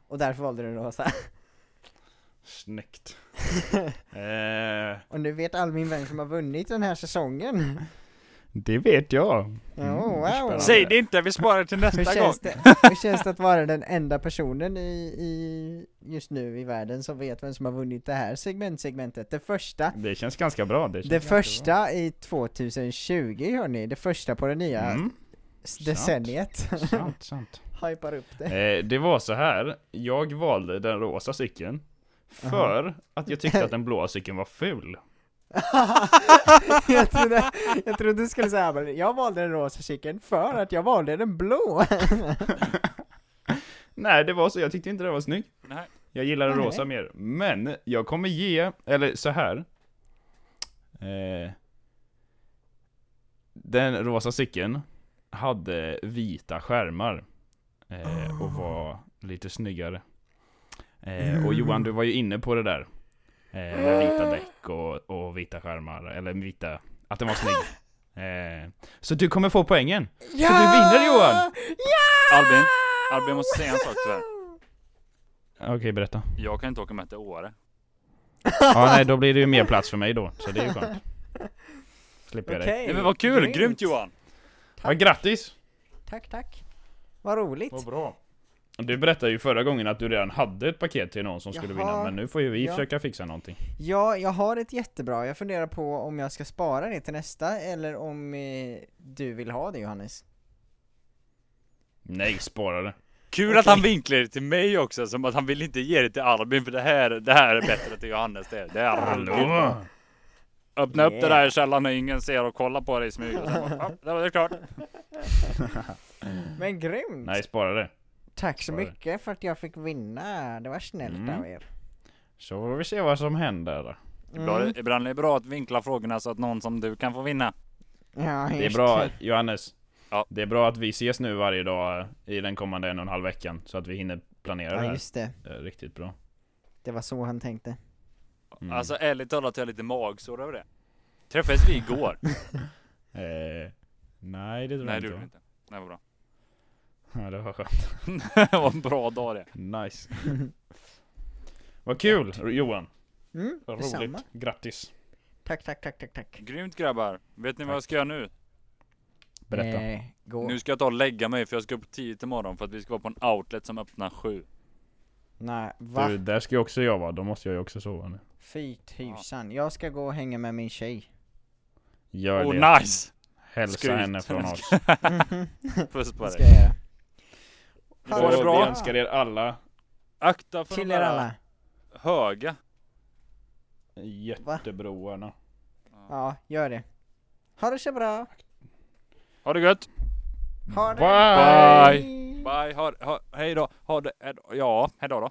Och därför valde du rosa. Snyggt. eh, Och nu vet Albin vem som har vunnit den här säsongen det vet jag. Oh, wow. Säg det inte, vi sparar till Hur nästa gång! känns, det, hur känns det att vara den enda personen i, i just nu i världen som vet vem som har vunnit det här segmentsegmentet? Det första, Det känns ganska bra. Det, det första i 2020 hörni, det första på det nya Bra. Mm, decenniet. sant, sant. Hypar upp det. Eh, det var så här. jag valde den rosa cykeln för att jag tyckte att den blåa cykeln var ful. Jag, trodde, jag trodde du skulle säga men jag valde den rosa cykeln för att jag valde den blå. Nej, det var så, jag tyckte inte det var snygg. Nej. Jag gillar den Nej. rosa mer. Men, jag kommer ge, eller så här. Eh, den rosa cykeln hade vita skärmar. Eh, och var lite snyggare. Eh, och Johan, du var ju inne på det där. Eh, med vita däck och, och vita skärmar, eller vita, att den var snygg. Eh, så du kommer få poängen. Så du vinner Johan! Albin, Albin jag måste säga en sak tyvärr. Okej, berätta. Jag kan inte åka med till Åre. Ja, nej, då blir det ju mer plats för mig då, så det är ju skönt. Slipper jag det. Okej, Nej men vad kul, grymt, Johan! Ja, grattis! Tack, tack. Vad roligt. Vad bra. Du berättade ju förra gången att du redan hade ett paket till någon som skulle Jaha. vinna, men nu får ju vi Ja. försöka fixa någonting. Ja, jag har ett jättebra. Jag funderar på om jag ska spara det till nästa eller om eh, du vill ha det Johannes. Nej, spara det. Kul att han vinklar det till mig också, som att han vill inte ge det till Albin för det här, det här är bättre till Johannes det. Det är Hallå! Öppna upp det Yeah. där i källaren när ingen ser och kolla på det i smyg och sen bara, ja, det var det klart. Men grymt! Nej, spara det. Tack så det. mycket för att jag fick vinna. Det var snällt Mm. av er. Så får vi se vad som händer. Ibland, Mm. ibland är det bra att vinkla frågorna så att någon som du kan få vinna. Ja, Det är bra, det. Johannes. Ja. Det är bra att vi ses nu varje dag i den kommande en och en halv veckan, så att vi hinner planera det Ja, här. just det. Det är riktigt bra. Det var så han tänkte. Mm. Alltså ärligt talat jag är lite magsår över det. Träffades vi igår? Eh, nej, det tror Nej jag det inte. gjorde vi inte. Det var bra. Ja, det var skönt. det var en bra dag det. Nice. Vad kul, Johan. Mm, Vad detsamma. roligt. Grattis. Tack, tack, tack, tack, tack. Grymt grabbar. Vet ni vad jag ska göra nu? Berätta. Eh, gå. Nu ska jag ta och lägga mig för jag ska upp tidigt imorgon för att vi ska vara på en outlet som öppnar sju. Nej, va? Du, där ska ju också jag vara, då måste jag ju också sova nu. Fy tusan. Jag ska gå och hänga med min tjej. Gör Oh det. nice! Hälsa skryt. henne från oss. Puss på det ska dig. jag göra. Ha det bra. Vi önskar er alla Akta för Till de er alla. höga. jättebroarna. Ja, gör det. Ha det så bra. Ha det gött! Ha det Bye! Bye! Ha, ha, hej då! Ha det. Ja, hej då då.